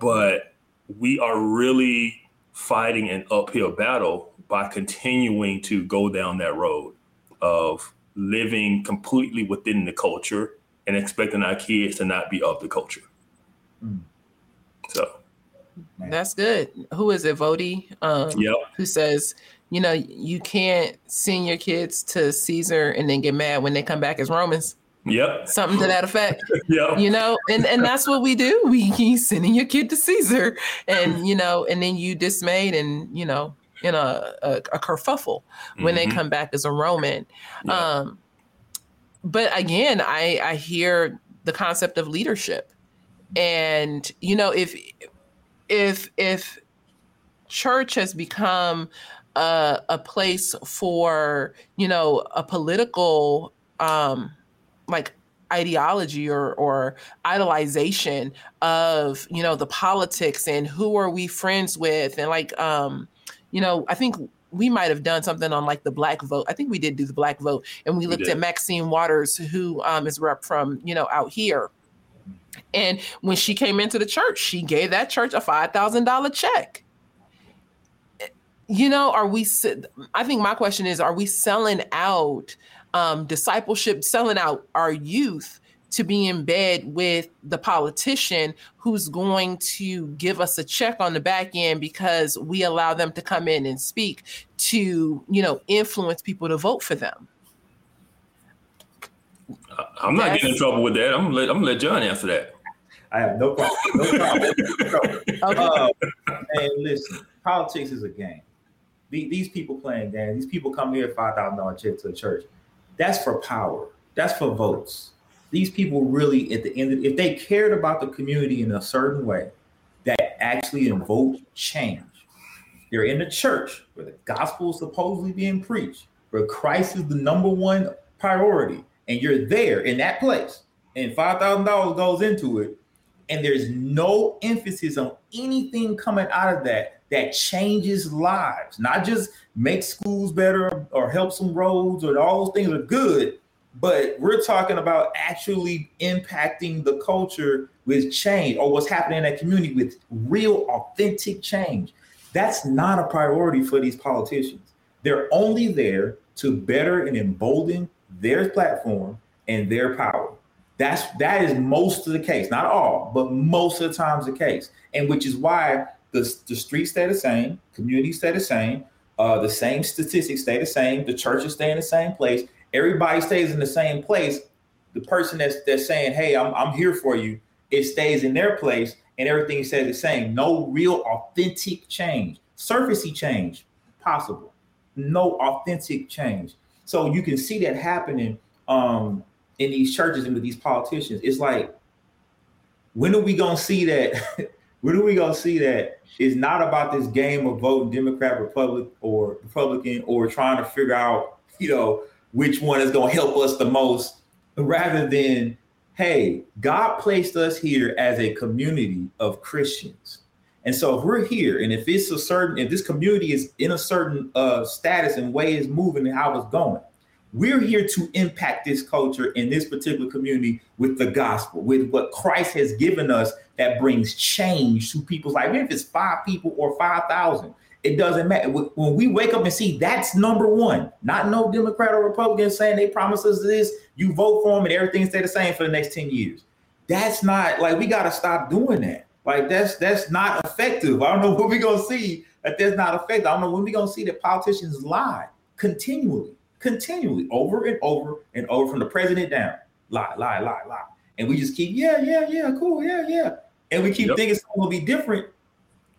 But we are really fighting an uphill battle by continuing to go down that road of living completely within the culture and expecting our kids to not be of the culture. Mm. So that's good. Who is it, Voddie? Um, yep. Who says, you know, you can't send your kids to Caesar and then get mad when they come back as Romans. Yep. Something to that effect. yep. You know, and, and that's what we do. We keep sending your kid to Caesar and, you know, and then you dismayed and, you know, in a, a, a kerfuffle when mm-hmm. they come back as a Roman. Yep. Um, but again, I, I hear the concept of leadership. And, you know, if if if church has become a, a place for, you know, a political um like ideology or or idolization of you know the politics and who are we friends with and like um you know i think we might have done something on like the black vote. I think we did do the black vote, and we, we looked did. at Maxine Waters, who um, is rep from you know out here. And when she came into the church, she gave that church a five thousand dollar check. You know, are we? I think my question is: Are we selling out um, discipleship, selling out our youth to be in bed with the politician who's going to give us a check on the back end because we allow them to come in and speak to you know influence people to vote for them. I'm not That's, getting in trouble with that. I'm gonna let, I'm gonna let john answer that. I have no problem no problem, okay. Uh, man listen politics is a game. These people playing games these people come here $5000 check to the church that's for power. That's for votes. These people really at the end of, if they cared about the community in a certain way that actually invoked change they're in the church where the gospel is supposedly being preached where christ is the number one priority and you're there in that place and $5000 goes into it and there's no emphasis on anything coming out of that that changes lives. Not just make schools better or help some roads or all those things are good but we're talking about actually impacting the culture with change or what's happening in that community with real authentic change. That's not a priority for these politicians. They're only there to better and embolden their platform and their power that's that is most of the case not all but most of the times the case and which is why the, the streets stay the same communities stay the same uh, the same statistics stay the same the churches stay in the same place everybody stays in the same place, the person that's that's saying, "Hey, I'm I'm here for you," it stays in their place, and everything stays the same. No real authentic change, surfacey change possible. No authentic change. So you can see that happening um, in these churches and with these politicians. It's like when are we gonna see that? when are we gonna see that it's not about this game of voting Democrat, Republic, or Republican, or trying to figure out, you know, which one is gonna help us the most, rather than, hey, God placed us here as a community of Christians. And so if we're here, and if it's a certain, if this community is in a certain uh, status and way is moving and how it's going, we're here to impact this culture in this particular community with the gospel, with what Christ has given us that brings change to people's life. Even if it's five people or 5,000, it doesn't matter. When we wake up and see that's number one, not no Democrat or Republican saying they promise us this, you vote for them and everything stay the same for the next 10 years. That's not like we got to stop doing that. Like that's that's not effective. I don't know when we're gonna see that that's not effective. I don't know when we're gonna see that politicians lie continually continually over and over and over from the president down. Lie, lie, lie, lie. And we just keep, yeah, yeah, yeah, cool, yeah, yeah. And we keep yep. thinking something will be different.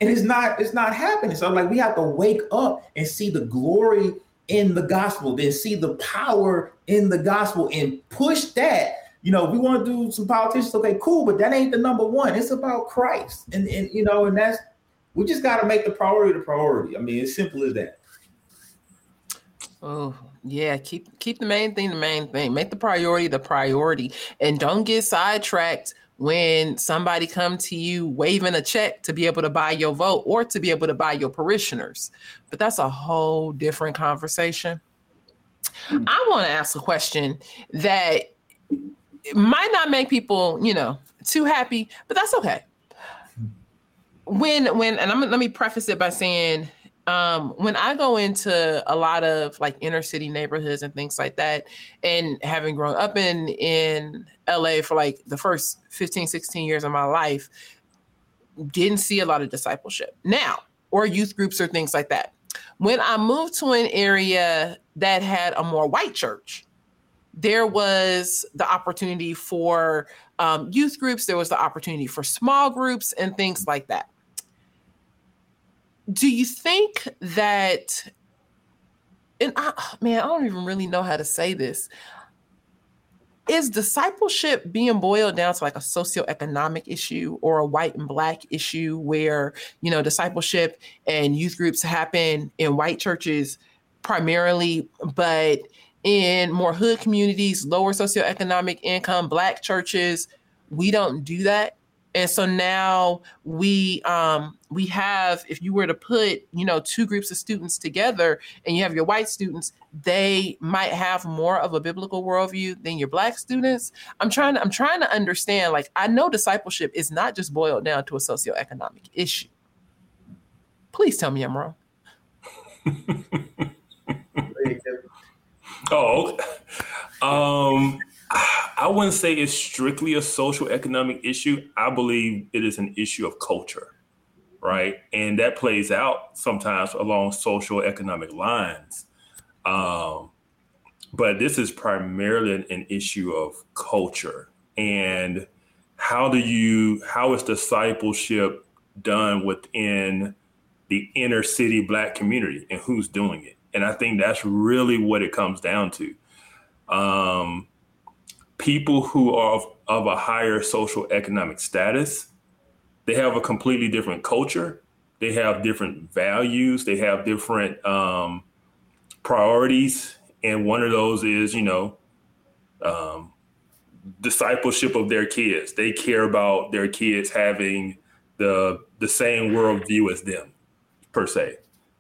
And it's not, it's not happening. So like we have to wake up and see the glory in the gospel, then see the power in the gospel and push that. You know, we want to do some politicians, okay, cool, but that ain't the number one. It's about Christ. And and you know, and that's we just got to make the priority the priority. I mean, it's simple as that. Oh, yeah, keep keep the main thing the main thing. Make the priority the priority, and don't get sidetracked when somebody come to you waving a check to be able to buy your vote or to be able to buy your parishioners. But that's a whole different conversation. Hmm. I want to ask a question that might not make people, you know, too happy, but that's okay. When when and I'm let me preface it by saying um, when I go into a lot of like inner city neighborhoods and things like that, and having grown up in in LA for like the first 15, 16 years of my life, didn't see a lot of discipleship now or youth groups or things like that. When I moved to an area that had a more white church, there was the opportunity for um, youth groups, there was the opportunity for small groups and things like that do you think that and I, man, I don't even really know how to say this. Is discipleship being boiled down to like a socioeconomic issue or a white and black issue where, you know, discipleship and youth groups happen in white churches primarily, but in more hood communities, lower socioeconomic income, black churches, we don't do that? And so now we um, we have if you were to put you know two groups of students together and you have your white students they might have more of a biblical worldview than your black students. I'm trying to i'm trying to understand like i know discipleship is not just boiled down to a socioeconomic issue. Please tell me i'm wrong. Oh um I wouldn't say it's strictly a social economic issue. I believe it is an issue of culture, right? And that plays out sometimes along social economic lines. Um, but this is primarily an, issue of culture and how do you how is discipleship done within the inner city black community and who's doing it and i think that's really what it comes down to um, people who are of, of a higher social economic status, they have a completely different culture. They have different values. They have different um, priorities. And one of those is, you know, um, discipleship of their kids. They care about their kids having the the same worldview as them, per se.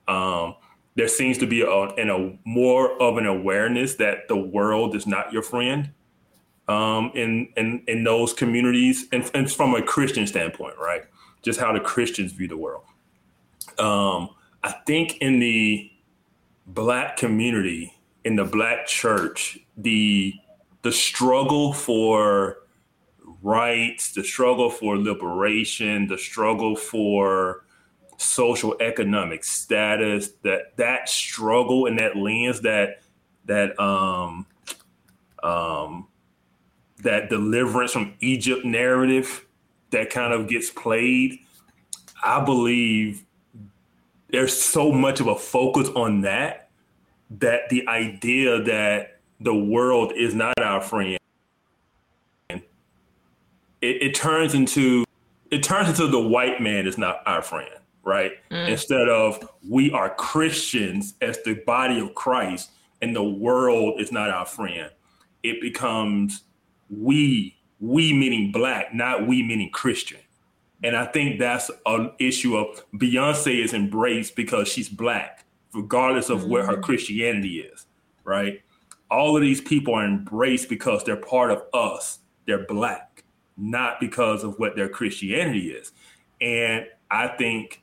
Um, there seems to be a, a more of an awareness that the world is not your friend um, in, in in those communities, and, and from a Christian standpoint, right? Just how the Christians view the world. Um, I think in the black community, in the black church, the the struggle for rights, the struggle for liberation, the struggle for social economic status, that that struggle and that lens that that um um that deliverance from Egypt narrative that kind of gets played, I believe there's so much of a focus on that that the idea that the world is not our friend it, it turns into it turns into the white man is not our friend, right? Mm. Instead of we are Christians as the body of Christ and the world is not our friend. It becomes we, we meaning black, not we meaning Christian. And I think that's an issue of Beyonce is embraced because she's black, regardless of mm-hmm. where her mm. Christianity is, right? All of these people are embraced because they're part of us. They're black, not because of what their Christianity is. And I think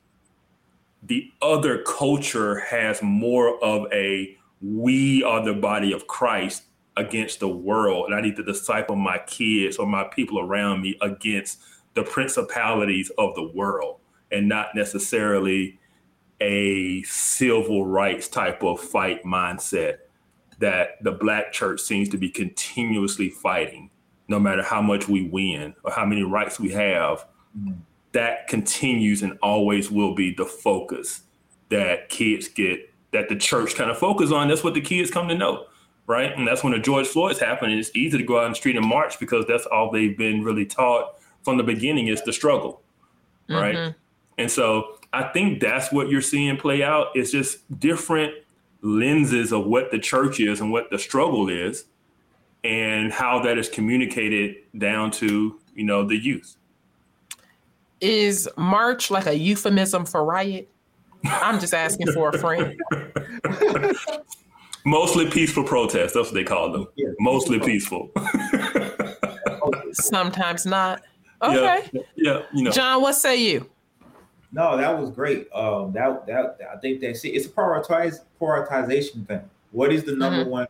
the other culture has more of a we are the body of Christ against the world. And I need to disciple my kids or my people around me against the principalities of the world and not necessarily a civil rights type of fight mindset that the black church seems to be continuously fighting no matter how much we win or how many rights we have that continues and always will be the focus that kids get that the church kind of focus on that's what the kids come to know right and that's when the george floyd's happened and it's easy to go out on the street and march because that's all they've been really taught from the beginning is the struggle, right? Mm-hmm. And so I think that's what you're seeing play out. It's just different lenses of what the church is and what the struggle is, and how that is communicated down to you know the youth. Is March like a euphemism for riot? I'm just asking for a friend. Mostly peaceful protests. That's what they call them. Yeah. Mostly peaceful. Sometimes not. Okay. Yeah, yeah, you know. John, what say you? No, that was great. Um, that that I think that's it. It's a prioritize prioritization thing. What is the number mm-hmm. one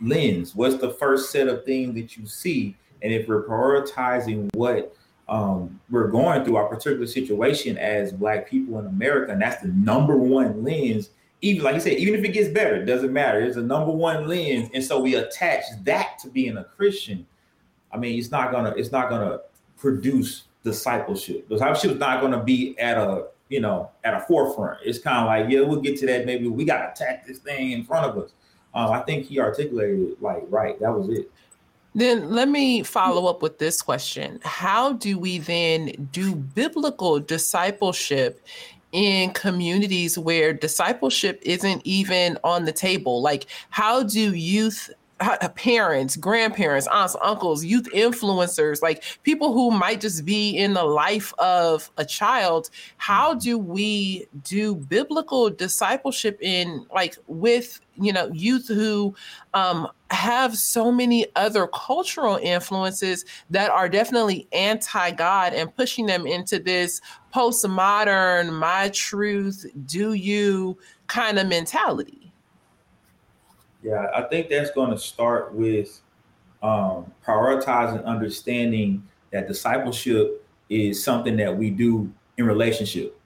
lens? What's the first set of things that you see? And if we're prioritizing what um, we're going through our particular situation as Black people in America, and that's the number one lens. Even like you said, even if it gets better, it doesn't matter. It's a number one lens, and so we attach that to being a Christian. I mean, it's not gonna it's not gonna produce discipleship. Discipleship is not to be at a you know at a forefront. It's kind of like yeah, we'll get to that. Maybe we got to attack this thing in front of us. Um, I think he articulated it like right. That was it. Then let me follow up with this question. How do we then do biblical discipleship in communities where discipleship isn't even on the table? Like, how do youth parents, grandparents, aunts, uncles, youth influencers, like people who might just be in the life of a child. How do we do biblical discipleship in like with you know youth who um, have so many other cultural influences that are definitely anti-God and pushing them into this postmodern, my truth, do you kind of mentality? Yeah, I think that's going to start with um, prioritizing understanding that discipleship is something that we do in relationship.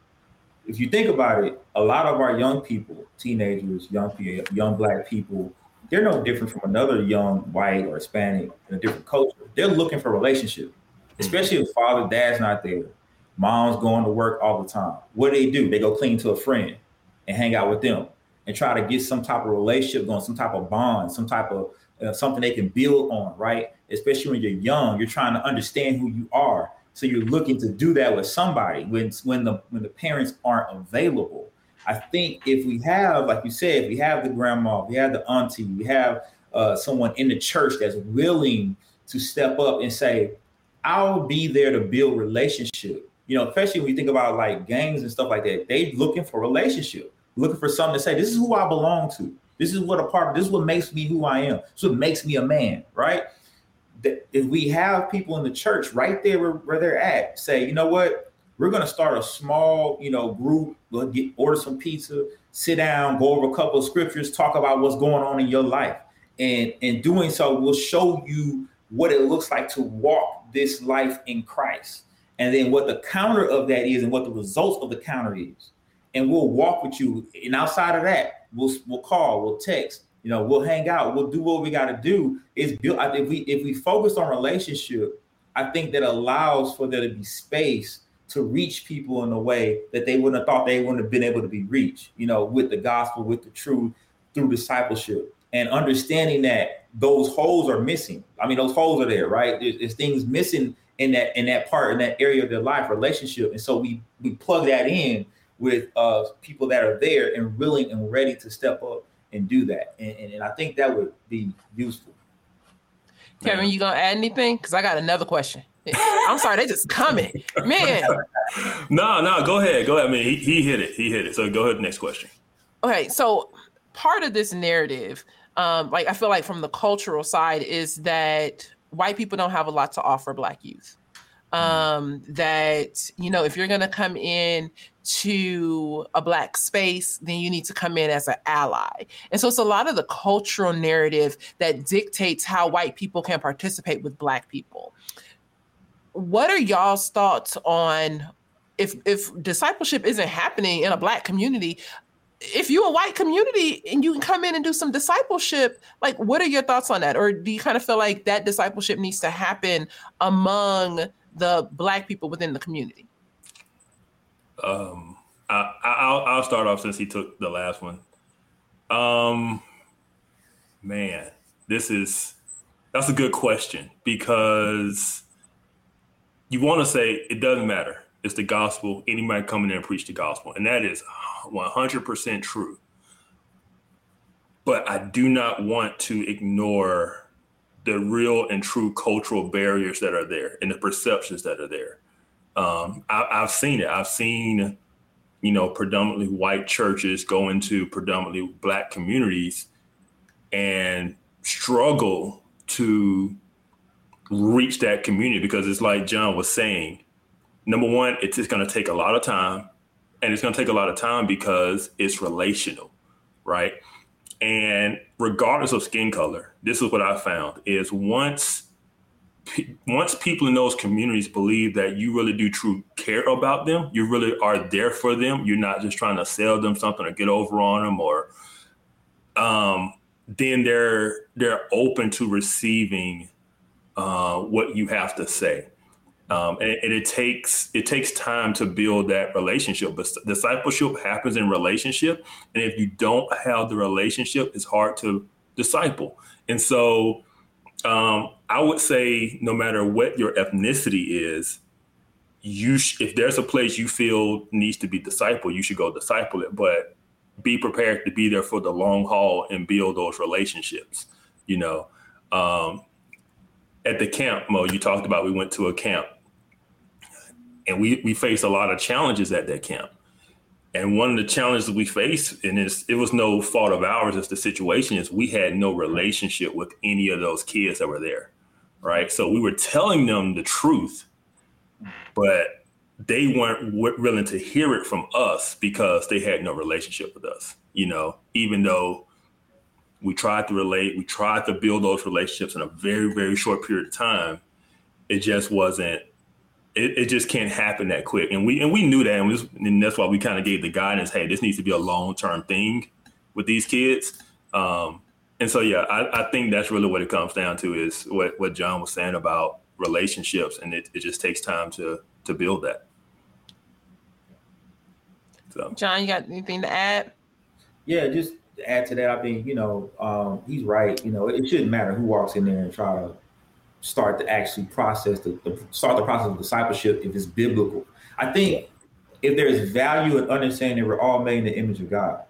If you think about it, a lot of our young people, teenagers, young people, young black people, they're no different from another young white or Hispanic in a different culture. They're looking for relationship, especially if father, dad's not there. Mom's going to work all the time. What do they do? They go clean to a friend and hang out with them and try to get some type of relationship going, some type of bond, some type of uh, something they can build on, right? Especially when you're young, you're trying to understand who you are. So you're looking to do that with somebody when when the when the parents aren't available. I think if we have, like you said, if we have the grandma, we have the auntie, we have uh, someone in the church that's willing to step up and say, "I'll be there to build relationship." You know, especially when you think about like gangs and stuff like that, they looking for relationship looking for something to say. This is who I belong to. This is what a part of this is what makes me who I am. So it makes me a man, right? That if we have people in the church right there where, where they're at, say, you know what, we're gonna start a small, you know, group. We'll get order some pizza, sit down, go over a couple of scriptures, talk about what's going on in your life, and in doing so, we'll show you what it looks like to walk this life in Christ, and then what the counter of that is, and what the results of the counter is and we'll walk with you. And outside of that, we'll we'll call, we'll text, you know, we'll hang out, we'll do what we got to do. Is build. If we if we focus on relationship, I think that allows for there to be space to reach people in a way that they wouldn't have thought they wouldn't have been able to be reached. You know, with the gospel, with the truth, through discipleship, and understanding that those holes are missing. I mean, those holes are there, right? There's, there's things missing in that in that part in that area of their life relationship and so we we plug that in with uh people that are there and willing and ready to step up and do that. And, and, and i think that would be useful. Kevin you gonna add anything? Because i got another question. I'm sorry they just coming. Man. No no go ahead go ahead. I mean he, he hit it he hit it. So go ahead next question. Okay so part of this narrative um like i feel like from the cultural side is that white people don't have a lot to offer black youth. Um, that you know if you're going to come in to a black space then you need to come in as an ally and so it's a lot of the cultural narrative that dictates how white people can participate with black people what are y'all's thoughts on if if discipleship isn't happening in a black community if you're a white community and you can come in and do some discipleship, like what are your thoughts on that? Or do you kind of feel like that discipleship needs to happen among the black people within the community? Um, I, I'll I'll start off since he took the last one. Um, man, this is that's a good question because you want to say it doesn't matter. It's the gospel. Anybody come in there and preach the gospel, and that is 100% true. But I do not want to ignore the real and true cultural barriers that are there and the perceptions that are there. Um, I, I've seen it. I've seen, you know, predominantly white churches go into predominantly black communities and struggle to reach that community because it's like John was saying. Number one, it's just going to take a lot of time, and it's going to take a lot of time because it's relational, right? And regardless of skin color, this is what I found is once once people in those communities believe that you really do true care about them, you really are there for them, you're not just trying to sell them something or get over on them or um, then they're they're open to receiving uh, what you have to say. Um, and, and, it takes it takes time to build that relationship. But discipleship happens in relationship, and if you don't have the relationship, it's hard to disciple. And so, um, I would say, no matter what your ethnicity is, you sh- if there's a place you feel needs to be discipled, you should go disciple it. But be prepared to be there for the long haul and build those relationships. You know, um, at the camp, Mo, you talked about we went to a camp and we we faced a lot of challenges at that camp. And one of the challenges that we faced, and it was no fault of ours, as the situation is, we had no relationship with any of those kids that were there, right? So we were telling them the truth, but they weren't willing to hear it from us because they had no relationship with us. You know, even though we tried to relate, we tried to build those relationships in a very very short period of time, it just wasn't it, it just can't happen that quick. And we and we knew that, and, was, and that's why we kind of gave the guidance. Hey, this needs to be a long term thing with these kids. Um, and so yeah, I, I, think that's really what it comes down to is what what John was saying about relationships, and it, it just takes time to to build that. So, John, you got anything to add? Yeah, just add to that. I think you know um, he's right. You know, it shouldn't matter who walks in there and try to start to actually process the, the, start the process of discipleship if it's biblical. I think if there's value in understanding that we're all made in the image of God,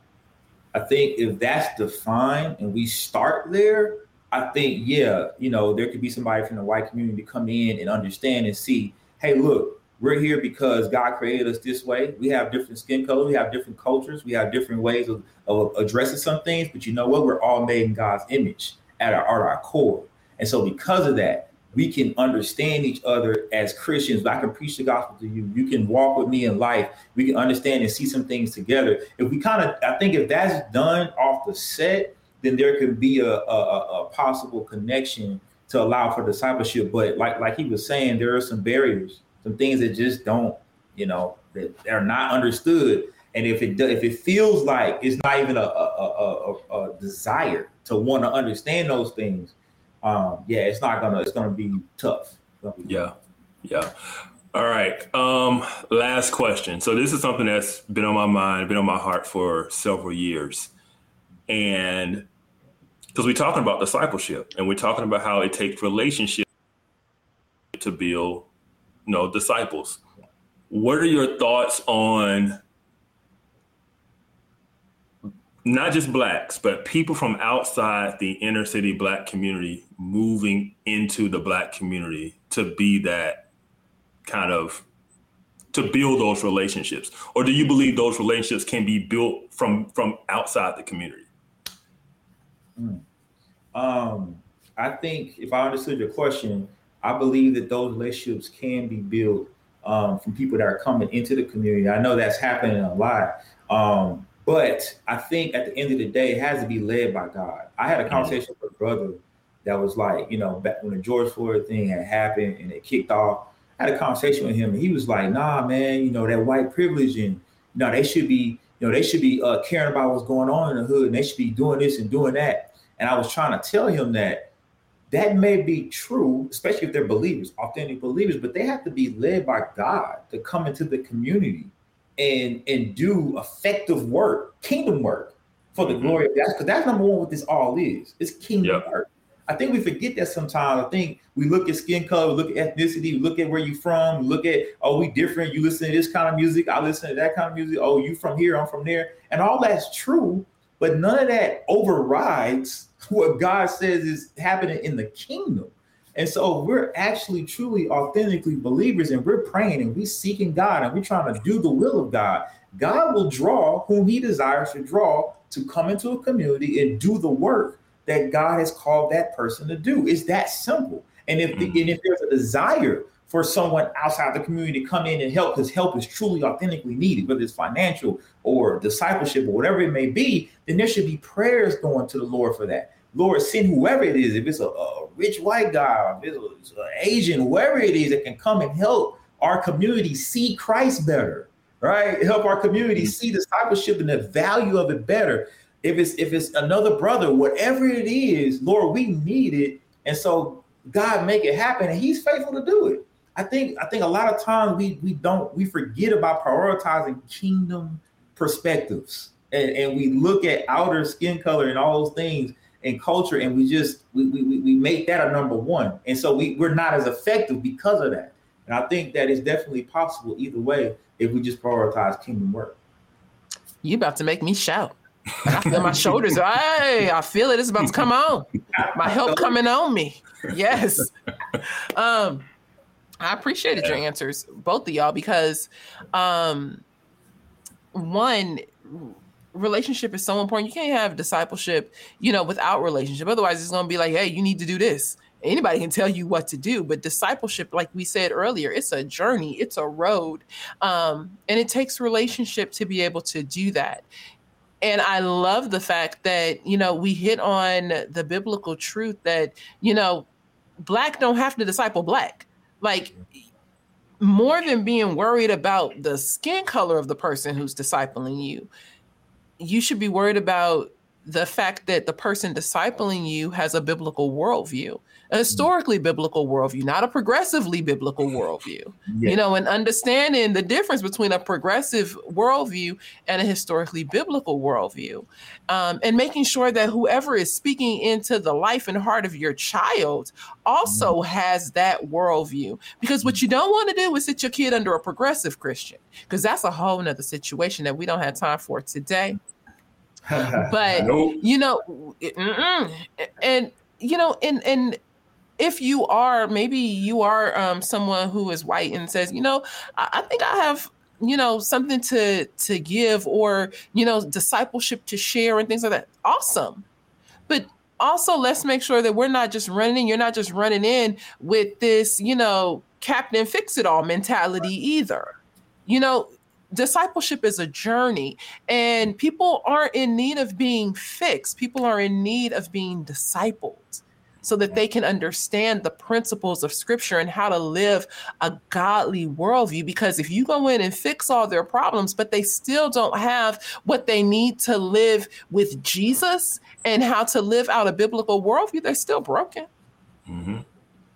I think if that's defined and we start there, I think yeah, you know, there could be somebody from the white community to come in and understand and see, hey, look, we're here because God created us this way. We have different skin color, we have different cultures, we have different ways of, of addressing some things, but you know what? We're all made in God's image at our, at our core. And so, because of that, we can understand each other as Christians. I can preach the gospel to you. You can walk with me in life. We can understand and see some things together. If we kind of, I think if that's done off the set, then there could be a, a, a possible connection to allow for discipleship. But like like he was saying, there are some barriers, some things that just don't, you know, that are not understood. And if it if it feels like it's not even a, a, a, a desire to want to understand those things, um, yeah, it's not gonna it's gonna be tough. Gonna be yeah, yeah. All right. Um, last question. So this is something that's been on my mind, been on my heart for several years, and because we're talking about discipleship and we're talking about how it takes relationship to build you know disciples. What are your thoughts on not just blacks, but people from outside the inner city black community moving into the black community to be that kind of to build those relationships. Or do you believe those relationships can be built from from outside the community? Mm. um, i think if i understood your question i believe that those relationships can be built um, from people that are coming into the community. I know that's happening a lot. Um, but i think at the end of the day it has to be led by god i had a mm-hmm. conversation mm-hmm. with a brother that was like you know back when the george floyd thing had happened and it kicked off I had a conversation with him, and he was like, "Nah, man, you know that white privilege, and you know they should be, you know, they should be uh, caring about what's going on in the hood, and they should be doing this and doing that." And I was trying to tell him that that may be true, especially if they're believers, authentic believers, but they have to be led by God to come into the community and and do effective work, kingdom work for the mm-hmm. glory of God. Because that's number one. What this all is, it's kingdom yep. work. I think we forget that sometimes. I think we look at skin color, look at ethnicity, look at where you're from, look at oh we different. You listen to this kind of music, I listen to that kind of music. Oh, you from here, I'm from there, and all that's true, but none of that overrides what God says is happening in the kingdom. And so we're actually truly authentically believers and we're praying and we're seeking God and we're trying to do the will of God. God will draw whom he desires to draw to come into a community and do the work that God has called that person to do. It's that simple. And if mm-hmm. and if there's a desire for someone outside the community to come in and help, because help is truly authentically needed, whether it's financial or discipleship or whatever it may be, then there should be prayers going to the Lord for that. Lord, send whoever it is, if it's a, a rich white guy, if it's, an Asian, whoever it is that can come and help our community see Christ better, right? Help our community mm-hmm. see discipleship and the value of it better if it's if it's another brother, whatever it is, Lord, we need it. And so God make it happen, and He's faithful to do it. I think I think a lot of times we we don't we forget about prioritizing kingdom perspectives. And, and we look at outer skin color and all those things and culture, and we just we, we, we make that a number one. And so we, we're not as effective because of that. And I think that is definitely possible either way if we just prioritize kingdom work. You about to make me shout. I feel my shoulders. Hey, I feel it. It's about to come on. My help coming on me. Yes. Um, I appreciated your answers, both of y'all, because um, one relationship is so important. You can't have discipleship, you know, without relationship. Otherwise, it's going to be like, hey, you need to do this. Anybody can tell you what to do, but discipleship, like we said earlier, it's a journey, it's a road, um, and it takes relationship to be able to do that and I love the fact that, you know, we hit on the biblical truth that, you know, black don't have to disciple black. Like more than being worried about the skin color of the person who's discipling you, you should be worried about the fact that the person discipling you has a biblical worldview a historically biblical worldview, not a progressively biblical worldview. Yeah. You know, and understanding the difference between a progressive worldview and a historically biblical worldview, um, and making sure that whoever is speaking into the life and heart of your child also mm. has that worldview. Because what you don't want to do is sit your kid under a progressive Christian, because that's a whole nother situation that we don't have time for today. but nope. you know, and you know, and and if you are maybe you are um, someone who is white and says you know I, I think i have you know something to to give or you know discipleship to share and things like that awesome. But also let's make sure that we're not just running you're not just running in with this you know captain fix it all mentality either. You know discipleship is a journey and people aren't in need of being fixed. People are in need of being discipled so that they can understand the principles of scripture and how to live a godly worldview. Because if you go in and fix all their problems, but they still don't have what they need to live with Jesus and how to live out a biblical worldview, they're still broken. Mm-hmm.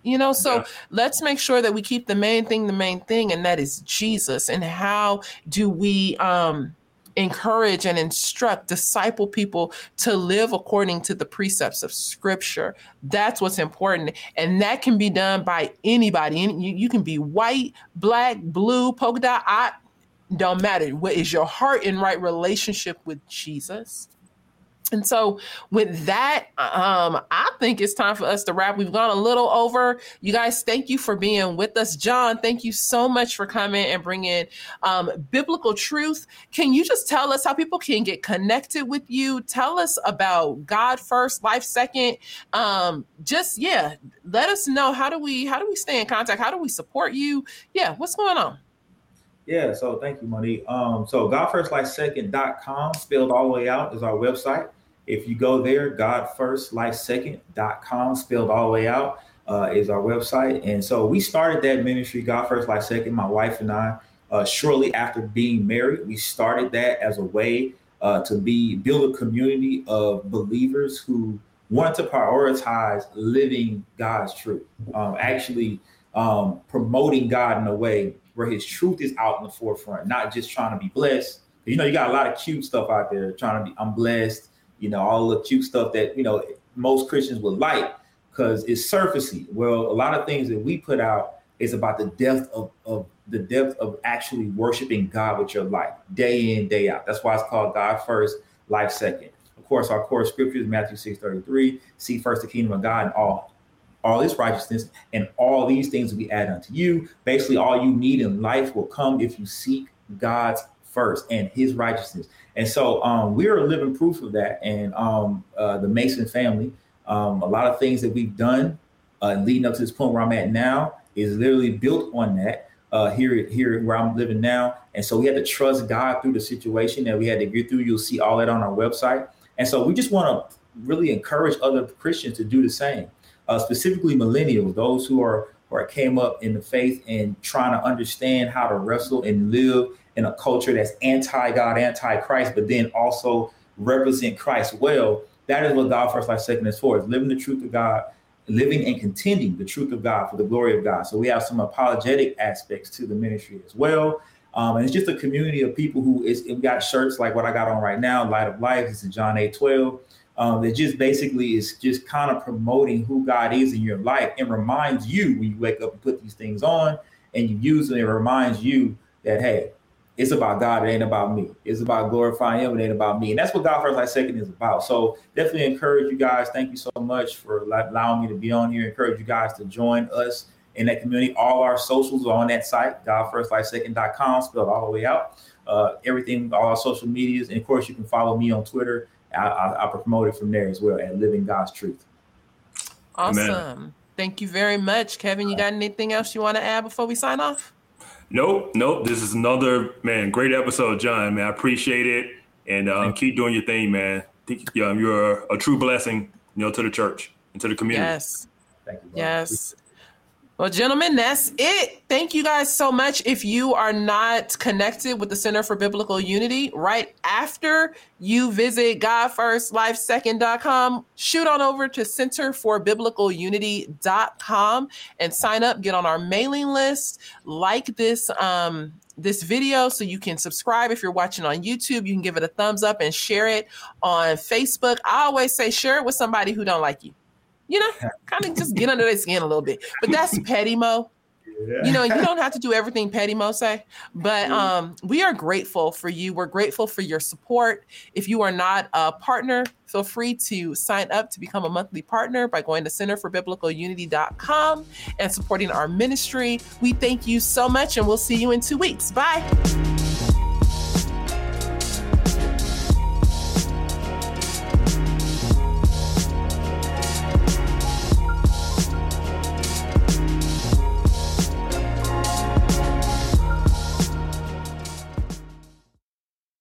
You know, so yeah. let's make sure that we keep the main thing the main thing, and that is Jesus. And how do we um encourage and instruct, disciple people to live according to the precepts of Scripture. That's what's important. And that can be done by anybody. You, you can be white, black, blue, polka dot, I, don't matter. What is your heart in right relationship with Jesus? And so, with that, um, I think it's time for us to wrap. We've gone a little over. You guys, thank you for being with us. John, thank you so much for coming and bringing um, biblical truth. Can you just tell us how people can get connected with you? Tell us about God first, life second. Um, just yeah, let us know how do we how do we stay in contact? How do we support you? Yeah, what's going on? Yeah, so thank you, Monique. Um, so GodFirstLifeSecond.com, spelled all the way out, is our website. If you go there, GodFirstLifeSecond.com, spelled all the way out, uh, is our website. And so we started that ministry, God First Life Second, my wife and I, uh, shortly after being married. We started that as a way uh, to be build a community of believers who want to prioritize living God's truth, um, actually um, promoting God in a way where His truth is out in the forefront, not just trying to be blessed. You know, you got a lot of cute stuff out there trying to be. I'm blessed you know, all the cute stuff that, you know, most Christians would like because it's surfacey. Well, a lot of things that we put out is about the depth of, of the depth of actually worshiping God with your life day in, day out. That's why it's called God first, life second. Of course, our core scripture is Matthew 6 33. See first the kingdom of God and all all his righteousness, and all these things will be added unto you. Basically, all you need in life will come if you seek God's first and his righteousness. And so um, we're a living proof of that. And um, uh, the Mason family, um, a lot of things that we've done uh, leading up to this point where I'm at now is literally built on that uh, here, here where I'm living now. And so we had to trust God through the situation that we had to get through. You'll see all that on our website. And so we just want to really encourage other Christians to do the same, uh, specifically millennials, those who are or came up in the faith and trying to understand how to wrestle and live in a culture that's anti-God, anti-Christ, but then also represent Christ well. That is what God First Life Second is for: is living the truth of God, living and contending the truth of God for the glory of God. So we have some apologetic aspects to the ministry as well. Um, and it's just a community of people who is we got shirts like what I got on right now, Light of Life. This is John 8 12. Um, that just basically is just kind of promoting who God is in your life and reminds you when you wake up and put these things on and you use them, it reminds you that, hey, it's about God. It ain't about me. It's about glorifying Him. It ain't about me. And that's what God First Life Second is about. So definitely encourage you guys. Thank you so much for allowing me to be on here. Encourage you guys to join us in that community. All our socials are on that site, GodFirstLifeSecond.com, spelled all the way out. Uh, everything, all our social medias. And of course, you can follow me on Twitter. I, I, I promote it from there as well at Living God's Truth. Awesome. Amen. Thank you very much. Kevin, you got anything else you want to add before we sign off? Nope, nope. This is another man. Great episode, John. Man, I appreciate it, and uh, keep doing your thing, man. Yeah, you're a, a, true blessing, you know, to the church and to the community. Yes. Thank you. Yes. Well, gentlemen, that's it. Thank you guys so much. If you are not connected with the Center for Biblical Unity, right after you visit GodFirstLifeSecond.com, shoot on over to CenterForBiblicalUnity.com and sign up, get on our mailing list, like this um, this video so you can subscribe if you're watching on YouTube. You can give it a thumbs up and share it on Facebook. I always say share it with somebody who don't like you you know, kind of just get under their skin a little bit. But that's petty mo. Yeah. You know, you don't have to do everything petty mo say, but mm-hmm. um, we are grateful for you. We're grateful for your support. If you are not a partner, feel free to sign up to become a monthly partner by going to centerforbiblicalunity.com and supporting our ministry. We thank you so much, and we'll see you in two weeks. Bye.